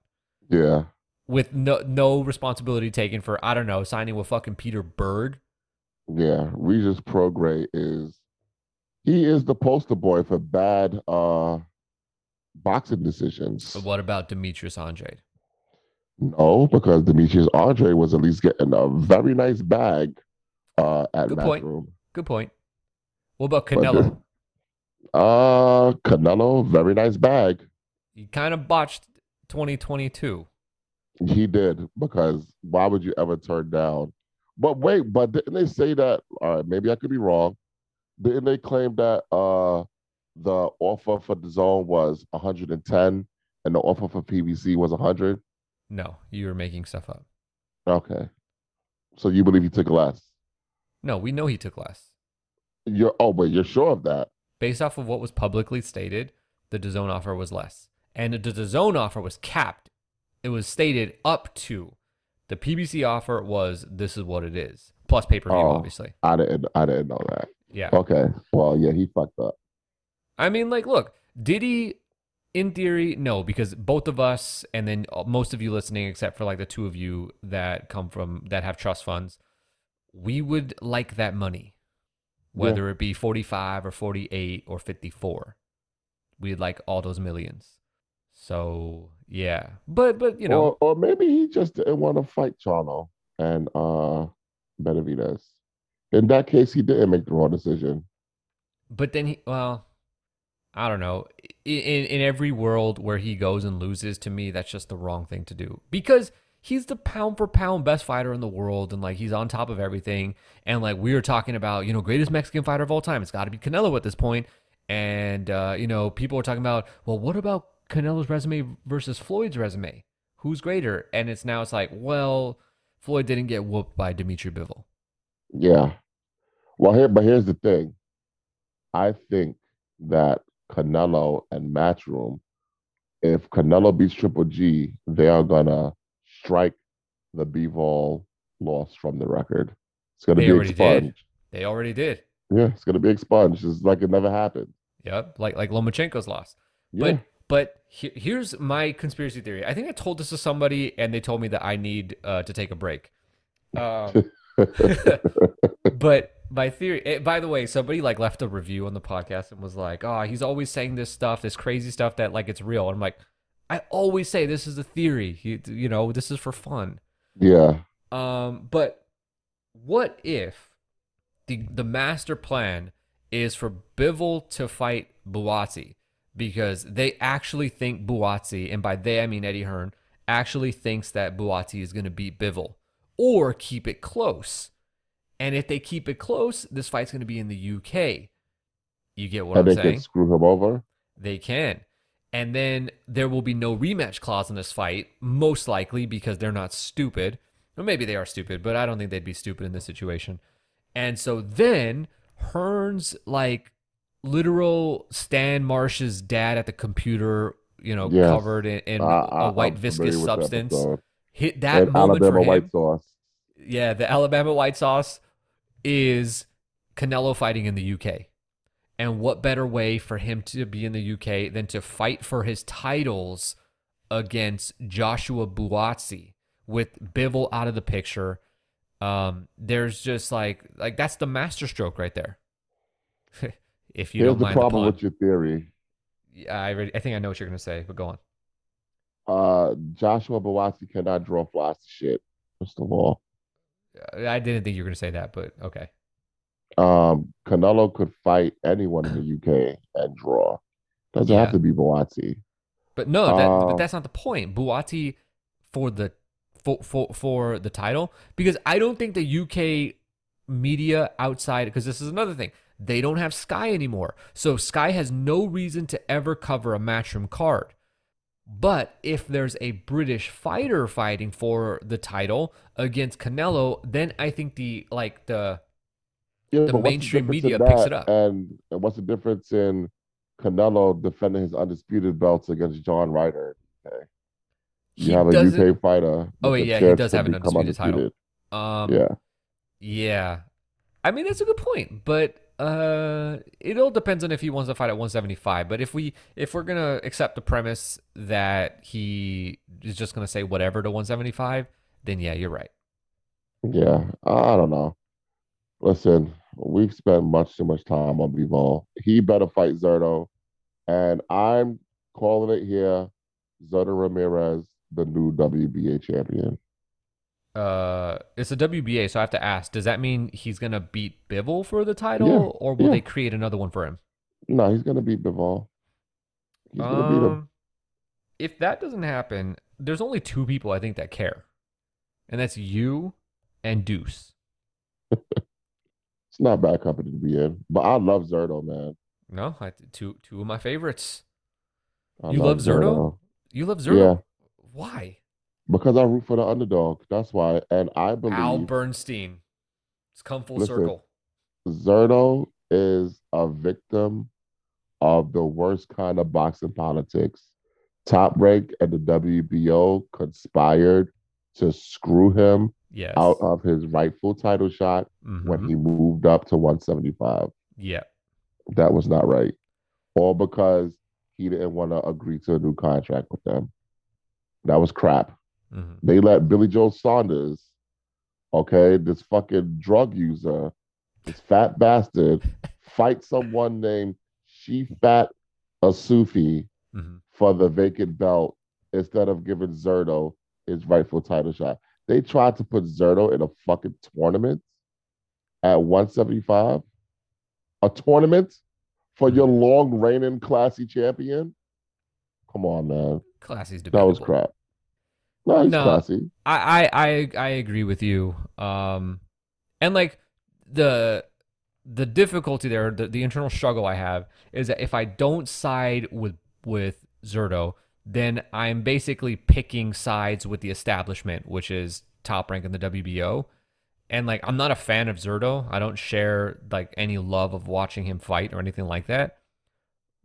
A: yeah,
B: with no no responsibility taken for I don't know signing with fucking Peter Berg.
A: yeah. Regis Prograis is he is the poster boy for bad uh boxing decisions.
B: But what about Demetrius Andrade?
A: No, because Demetrius Andrade was at least getting a very nice bag uh, at
B: Good point.
A: Matchroom.
B: Good point. What about Canelo?
A: Uh, Canelo, very nice bag.
B: he kind of botched 2022.
A: He did because why would you ever turn down? But wait, but didn't they say that? All right, maybe I could be wrong. Didn't they claim that uh the offer for DAZN was 110 and the offer for PBC was 100?
B: No, you were making stuff up.
A: Okay, so you believe he took less?
B: No, we know he took less.
A: You're oh, but you're sure of that?
B: Based off of what was publicly stated, the DAZN offer was less. And the DAZN offer was capped. It was stated up to. The PBC offer was this is what it is. Plus pay per view,
A: Oh.
B: obviously.
A: I didn't. I didn't know that.
B: Yeah.
A: Okay, well, yeah, he fucked up.
B: I mean, like, look, did he, in theory, no, because both of us, and then most of you listening, except for like the two of you that come from that have trust funds, we would like that money, whether it be 45 or 48 or 54. We'd like all those millions. So, yeah. But, but, you know,
A: or, or maybe he just didn't want to fight Charlo and uh Benavidez. In that case, he didn't make the wrong decision.
B: But then he, well, I don't know. In, in every world where he goes and loses, to me, that's just the wrong thing to do because he's the pound for pound best fighter in the world, and like he's on top of everything. And like we were talking about, you know, greatest Mexican fighter of all time. It's got to be Canelo at this point. And uh, you know, people are talking about, well, what about Canelo's resume versus Floyd's resume? Who's greater? And it's now it's like, well, Floyd didn't get whooped by Dimitri Bivol.
A: Yeah. Well, here, but here's the thing. I think that Canelo and Matchroom, if Canelo beats Triple G, they are gonna strike the Bivol loss from the record. It's gonna
B: They
A: be
B: already did. They already did.
A: Yeah, it's gonna be expunged. It's like it never happened.
B: Yep, like like Lomachenko's loss.
A: Yeah.
B: But but he, here's my conspiracy theory. I think I told this to somebody, and they told me that I need uh, to take a break. Um, but my theory. eh, by the way, somebody like left a review on the podcast and was like, "Oh, he's always saying this stuff, this crazy stuff that like it's real." And I'm like, I always say this is a theory. You, you know, this is for fun.
A: yeah.
B: Um, but what if the the master plan is for Bivol to fight Buatsi because they actually think Buatsi, and by they I mean Eddie Hearn, actually thinks that Buatsi is going to beat Bivol or keep it close. And if they keep it close, this fight's going to be in the UK. You get what
A: and
B: I'm
A: they
B: saying?
A: can screw him over.
B: They can. And then there will be no rematch clause in this fight, most likely because they're not stupid. Or maybe they are stupid, but I don't think they'd be stupid in this situation. And so then Hearn's like literal Stan Marsh's dad at the computer, you know,
A: Yes.
B: covered in, in
A: I-
B: a white
A: I'm
B: viscous
A: familiar with the
B: substance.
A: episode.
B: Hit that
A: and
B: moment
A: Alabama
B: for him
A: white sauce.
B: yeah, the Alabama white sauce is Canelo fighting in the UK. And what better way for him to be in the UK than to fight for his titles against Joshua Buatsi with Bivol out of the picture? Um, there's just like like that's the masterstroke right there. if you
A: Here's
B: don't
A: the
B: mind the
A: problem
B: pun.
A: with your theory.
B: Yeah, I already, I think I know what you're gonna say, but go on.
A: Uh, Joshua Buatsi cannot draw flies to shit. First of all,
B: I didn't think you were gonna say that, but okay.
A: um, Canelo could fight anyone in the UK and draw. Doesn't
B: Yeah.
A: have to be Buatsi.
B: But no, that, but
A: Uh,
B: that's not the point. Buatsi for the for, for for the title because I don't think the UK media outside because this is another thing. They don't have Sky anymore. So Sky has no reason to ever cover a matchroom card. But if there's a British fighter fighting for the title against Canelo, then I think the like the
A: Yeah,
B: The mainstream
A: difference
B: media picks it up.
A: And, what's the difference in Canelo defending his undisputed belts against John Ryder? Okay. You
B: he
A: have a UK fighter.
B: Oh,
A: a
B: yeah, he does have an
A: become
B: undisputed title. um
A: Yeah.
B: Yeah. I mean, that's a good point, but uh it all depends on if he wants to fight at 175. But if we if we're to accept the premise that he is just to say whatever to 175, then yeah, you're right.
A: Yeah. I don't know. Listen, we've spent much too much time on Bivol. He better fight Zurdo. And I'm calling it here. Zurdo Ramirez, the new WBA champion.
B: Uh, it's a WBA, so I have to ask: Does that mean he's gonna beat Bivol for the title,
A: Yeah,
B: or will
A: yeah.
B: they create another one for him?
A: No, he's gonna beat Bivol. He's gonna beat him.
B: Um, if that doesn't happen, there's only two people I think that care, and that's you and Deuce.
A: It's not bad company to be in, but I love Zurdo, man.
B: No, I, two two of my favorites.
A: I
B: You love Zurdo? You love Zurdo?
A: Yeah,
B: Why?
A: Because I root for the underdog. That's why, and I believe
B: Al Bernstein. It's come full
A: Listen.
B: circle.
A: Zurdo is a victim of the worst kind of boxing politics. Top Rank and the WBO conspired to screw him
B: Yes.
A: out of his rightful title shot when
B: Mhm.
A: he moved up to 175.
B: Yeah.
A: That was not right. All because he didn't want to agree to a new contract with them. That was crap.
B: Hmm
A: They let Billy Joe Saunders, okay, this fucking drug user, this fat bastard, fight someone named She Fat Asufi
B: hmm
A: for the vacant belt instead of giving Zurdo his rightful title shot. They tried to put Zurdo in a fucking tournament at 175. A tournament for your long reigning classy champion? Come on, man.
B: Classy's
A: That was crap. No, he's
B: No.
A: classy.
B: I, I I I agree with you. Um, and like the the difficulty there, the, the internal struggle I have is that if I don't side with with Zurdo, then I'm basically picking sides with the establishment, which is top rank in the WBO. And like I'm not a fan of Zurdo. I don't share like any love of watching him fight or anything like that.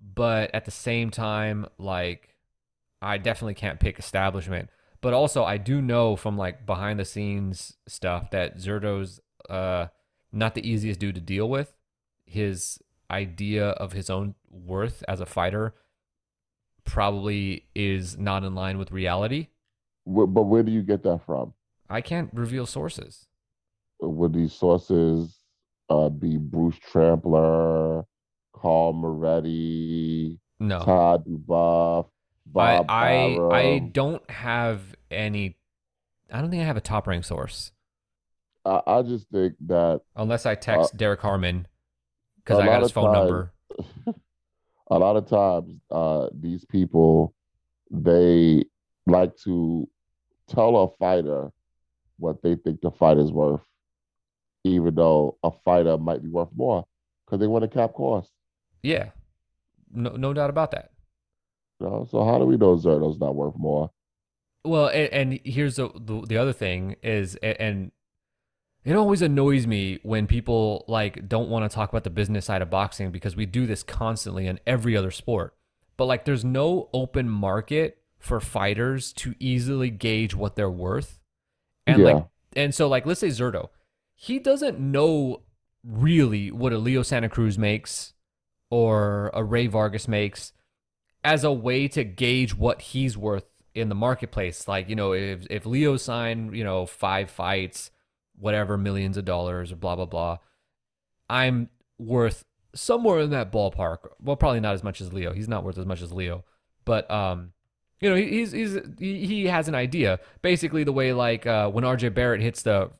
B: But at the same time, like I definitely can't pick establishment. But also, I do know from like behind the scenes stuff that Zurdo's uh not the easiest dude to deal with. His idea of his own worth as a fighter probably is not in line with reality.
A: But where do you get that from?
B: I can't reveal sources.
A: Would these sources uh, be Bruce Trampler, Carl Moretti,
B: No.
A: Todd duBoef, Bob
B: I I I don't have any I don't think I have a top rank source.
A: I, I just think that
B: Unless I text Derek Harmon because I got his phone number.
A: a lot of times uh, these people they like to tell a fighter what they think the fight is worth, even though a fighter might be worth more because they want to cap costs.
B: Yeah. No no doubt about that.
A: You know? So how do we know Zurdo's not worth more?
B: Well, and, and here's the, the the other thing is, and it always annoys me when people like don't want to talk about the business side of boxing because we do this constantly in every other sport. But like, there's no open market for fighters to easily gauge what they're worth, and
A: Yeah.
B: like, and so like, let's say Zerto, he doesn't know really what a Leo Santa Cruz makes or a Rey Vargas makes as a way to gauge what he's worth in the marketplace. Like, you know, if if Leo signed, you know, five fights, whatever millions of dollars or blah blah blah, I'm worth somewhere in that ballpark. Well, probably not as much as Leo. He's not worth as much as Leo, but um, you know, he's he's he has an idea. Basically, the way like uh, when RJ Barrett hits the,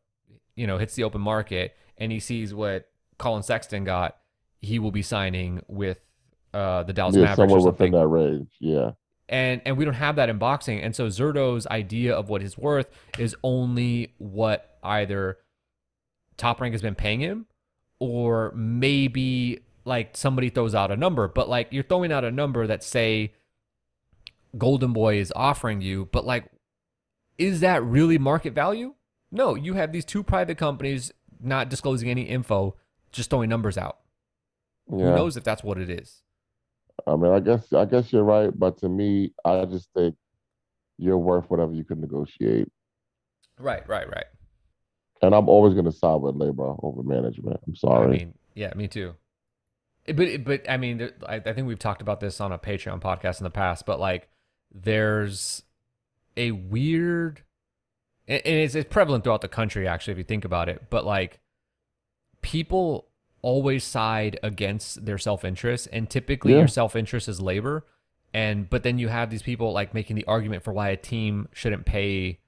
B: you know, hits the open market and he sees what Collin Sexton got, he will be signing with uh the Dallas
A: yeah,
B: Mavericks
A: somewhere within that range. Yeah.
B: and and we don't have that in boxing. And so zurdo's idea of what his worth is only what either top rank has been paying him or maybe like somebody throws out a number. But like you're throwing out a number that say golden boy is offering you but like is that really market value? No you have these two private companies not disclosing any info just throwing numbers out. Who knows if that's what it is
A: I mean, I guess I guess you're right, but to me, I just think you're worth whatever you can negotiate.
B: right right right
A: And I'm always going to side with labor over management. I'm sorry.
B: I mean, yeah, me too. But but I mean, I, I think we've talked about this on a Patreon podcast in the past. But like, there's a weird, and and it's, it's prevalent throughout the country actually, if you think about it. But like, people always side against their self interest, and typically
A: Yeah.
B: your self interest is labor. And but then you have these people like making the argument for why a team shouldn't pay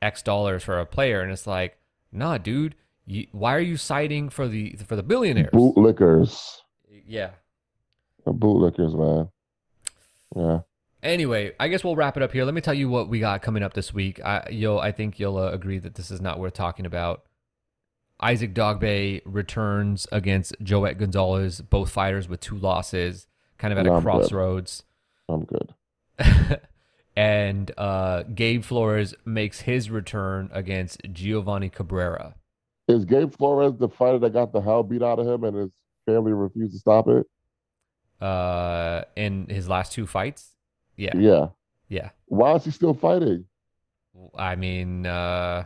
B: X dollars for a player, and it's like, nah, dude, you, why are you citing for the for the billionaires?
A: Bootlickers.
B: Yeah.
A: Bootlickers, man. Yeah.
B: Anyway, I guess we'll wrap it up here. Let me tell you what we got coming up this week. I, you'll, I think you'll uh, agree that this is not worth talking about. Isaac Dogbe returns against Joet Gonzalez, both fighters with two losses, kind of at
A: No,
B: a
A: I'm good.
B: crossroads.
A: I'm good.
B: and uh, Gabe Flores makes his return against Giovanni Cabrera.
A: Is Gabe Flores the fighter that got the hell beat out of him and his family refused to stop it?
B: Uh, in his last two fights, yeah,
A: Yeah.
B: yeah.
A: Why is he still fighting?
B: I mean, uh,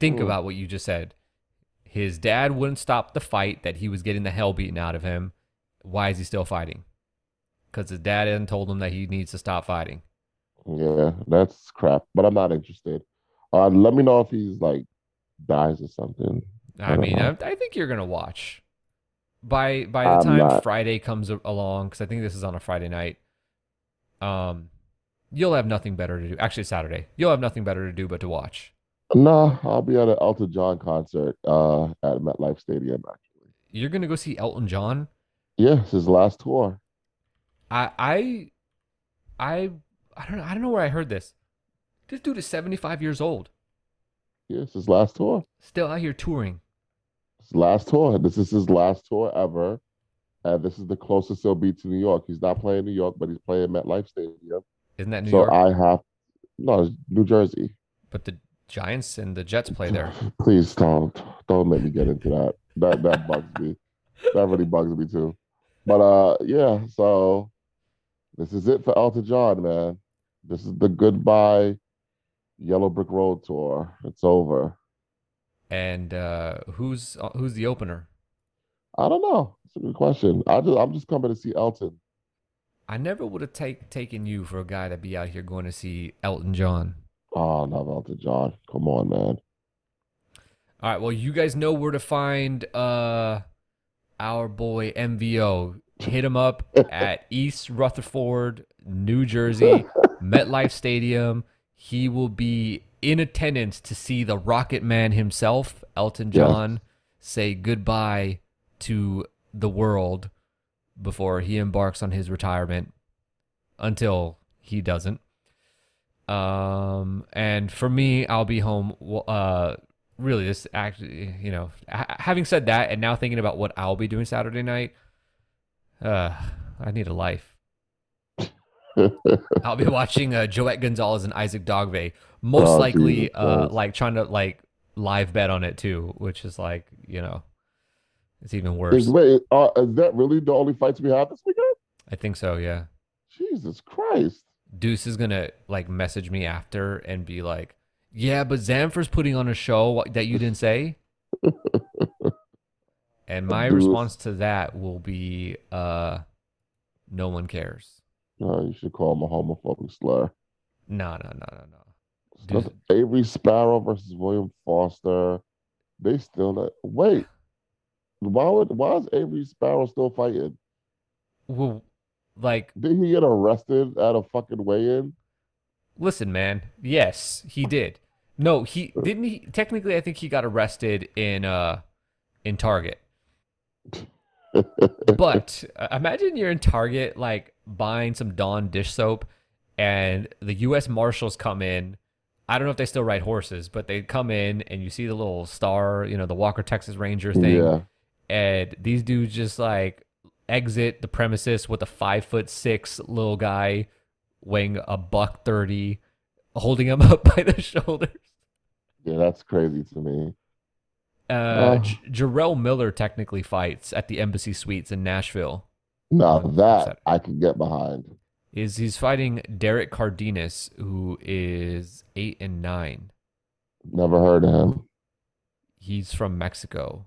B: think
A: Hmm.
B: about what you just said. His dad wouldn't stop the fight that he was getting the hell beaten out of him. Why is he still fighting? Because his dad hadn't told him that he needs to stop fighting.
A: Yeah, that's crap. But I'm not interested. Uh, let me know if he's like dies or something.
B: I
A: I
B: mean, I, I think you're gonna watch. By by the
A: I'm
B: time
A: not.
B: Friday comes along, because I think this is on a Friday night, um, you'll have nothing better to do. Actually, Saturday, you'll have nothing better to do but to watch.
A: No, I'll be at an Elton John concert uh, at MetLife Stadium. Actually,
B: You're gonna go see Elton John.
A: yeah, it's his last tour.
B: I I I I don't know. I don't know where I heard this. This dude is 75 years old,
A: Yeah, it's his last tour.
B: still out here touring.
A: His last tour. This is his last tour ever, and this is the closest he'll be to New York. He's not playing New York, but he's playing MetLife Stadium.
B: Isn't that New
A: so
B: York?
A: I have no it's New Jersey.
B: but the Giants and the Jets play there.
A: Please don't don't make me get into that. That that bugs me. That really bugs me too. But uh yeah, so this is it for Elton John, man. This is the goodbye Yellow Brick Road tour. It's over.
B: And uh, who's who's the opener?
A: I don't know. It's a good question. I just I'm just coming to see Elton.
B: I never would have take, taken you for a guy to be out here going to see Elton John.
A: Oh, not Elton John. Come on, man.
B: All right, well, you guys know where to find uh our boy MVO. Hit him up at East Rutherford, New Jersey, MetLife Stadium. He will be in attendance to see the Rocket Man himself, Elton
A: Yes.
B: John, say goodbye to the world before he embarks on his retirement until he doesn't. Um, and for me, I'll be home. Uh, really, this actually, you know, ha- having said that, and now thinking about what I'll be doing Saturday night, uh, I need a life. I'll be watching uh, Joet Gonzalez and Isaac Dogbe. Most
A: Oh,
B: likely,
A: Jesus
B: uh,
A: Christ.
B: like trying to like live bet on it too, which is like, you know, it's even
A: Is,
B: worse.
A: wait, uh, is that really the only fights we have this weekend?
B: I think so. Yeah.
A: Jesus Christ.
B: Deuce is gonna like message me after and be like, "Yeah, but Zamfir's putting on a show that you didn't say." and my
A: Deuce.
B: response to that will be, uh, "No one cares."
A: No, you should call him a homophobic slur.
B: No, no, no, no, no.
A: Avery Sparrow versus William Foster. They still not, wait. Why would why is Avery Sparrow still fighting?
B: Well, like,
A: Did he get arrested at a fucking weigh-in?
B: listen, man. Yes, he did. No, he didn't. He technically, I think he got arrested in uh in Target. But uh, imagine you're in Target, like buying some Dawn dish soap, and the U.S. Marshals come in. I don't know if they still ride horses, but they come in and you see the little star, you know, the Walker Texas Ranger thing,
A: Yeah.
B: and these dudes just like exit the premises with a five foot six little guy weighing a buck thirty, holding him up by the shoulders.
A: Yeah, that's crazy to me.
B: Uh,
A: Oh.
B: J- Jarrell Miller technically fights at the Embassy Suites in Nashville.
A: Now that
B: Saturday.
A: I can get behind.
B: is he's fighting Derek Cardenas, who is eight and nine.
A: Never heard of him.
B: He's from Mexico,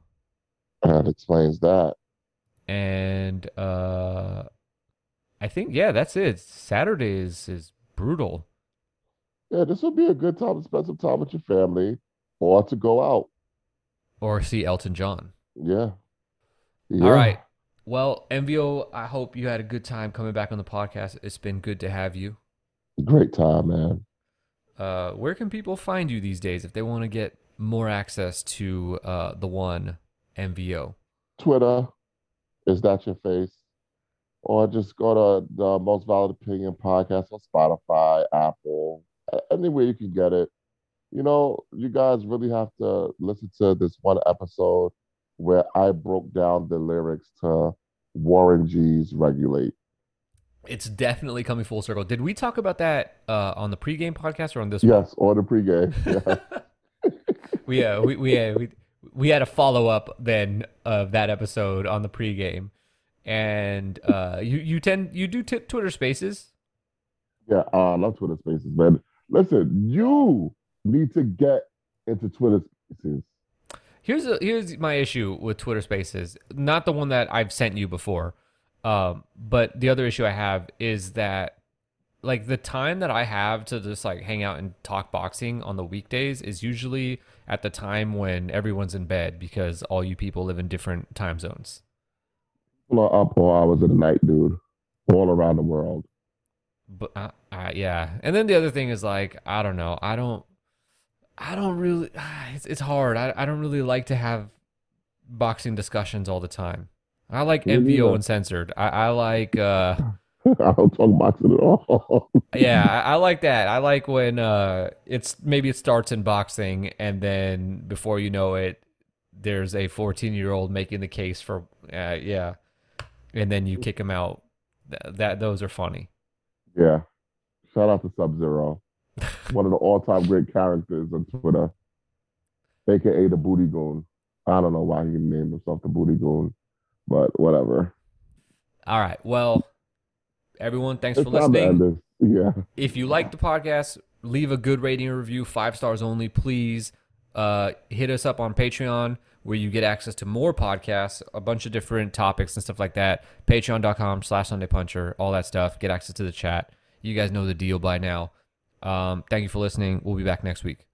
A: That explains that.
B: And uh, I think yeah, that's it. Saturday is is brutal.
A: Yeah, this would be a good time to spend some time with your family or to go out.
B: Or see Elton John.
A: Yeah.
B: All
A: Yeah.
B: right, Well, MVO, I hope you had a good time coming back on the podcast. It's been good to have you.
A: Great time, man.
B: Uh, where can people find you these days if they want to get more access to uh, the one MVO?
A: Twitter, is that your face? Or just go to the Most Valid Opinion podcast on Spotify, Apple, anywhere you can get it. You know, you guys really have to listen to this one episode where I broke down the lyrics to Warren G's Regulate.
B: It's definitely coming full circle. Did we talk about that uh, on the pregame podcast or on this one?
A: Yes, on the pregame.
B: Yeah. we, uh, we, we, uh, we, we had a follow up then of that episode on the pregame. And uh, you, you tend, you do t- Twitter spaces.
A: Yeah, uh, I love Twitter spaces, man. Listen, you need to get into Twitter spaces.
B: Here's a, here's my issue with Twitter Spaces. Not the one that I've sent you before, um, but the other issue I have is that like the time that I have to just like hang out and talk boxing on the weekdays is usually at the time when everyone's in bed because all you people live in different time zones.
A: People are up all hours of the night, dude, all around the world.
B: But uh, uh, yeah, and then the other thing is like I don't know, I don't I don't really. It's, it's hard. I, I don't really like to have boxing discussions all the time. I like MVO uncensored. I, I like. uh
A: I don't talk boxing at all.
B: Yeah, I, I like that. I like when uh it's maybe it starts in boxing and then before you know it, there's a 14 year old making the case for uh, yeah, and then you kick him out. That, that those are funny.
A: yeah. Shout out to Sub Zero, one of the all time great characters on Twitter, aka the Booty Goon. I don't know why he named himself the Booty Goon, but whatever.
B: All right. Well, everyone, thanks
A: It's
B: for listening.
A: Yeah.
B: if you like the podcast, leave a good rating and review, five stars only, please. Uh, hit us up on Patreon where you get access to more podcasts, a bunch of different topics and stuff like that. Patreon.com slash Sunday Puncher, all that stuff. Get access to the chat. You guys know the deal by now. Um, thank you for listening. We'll be back next week.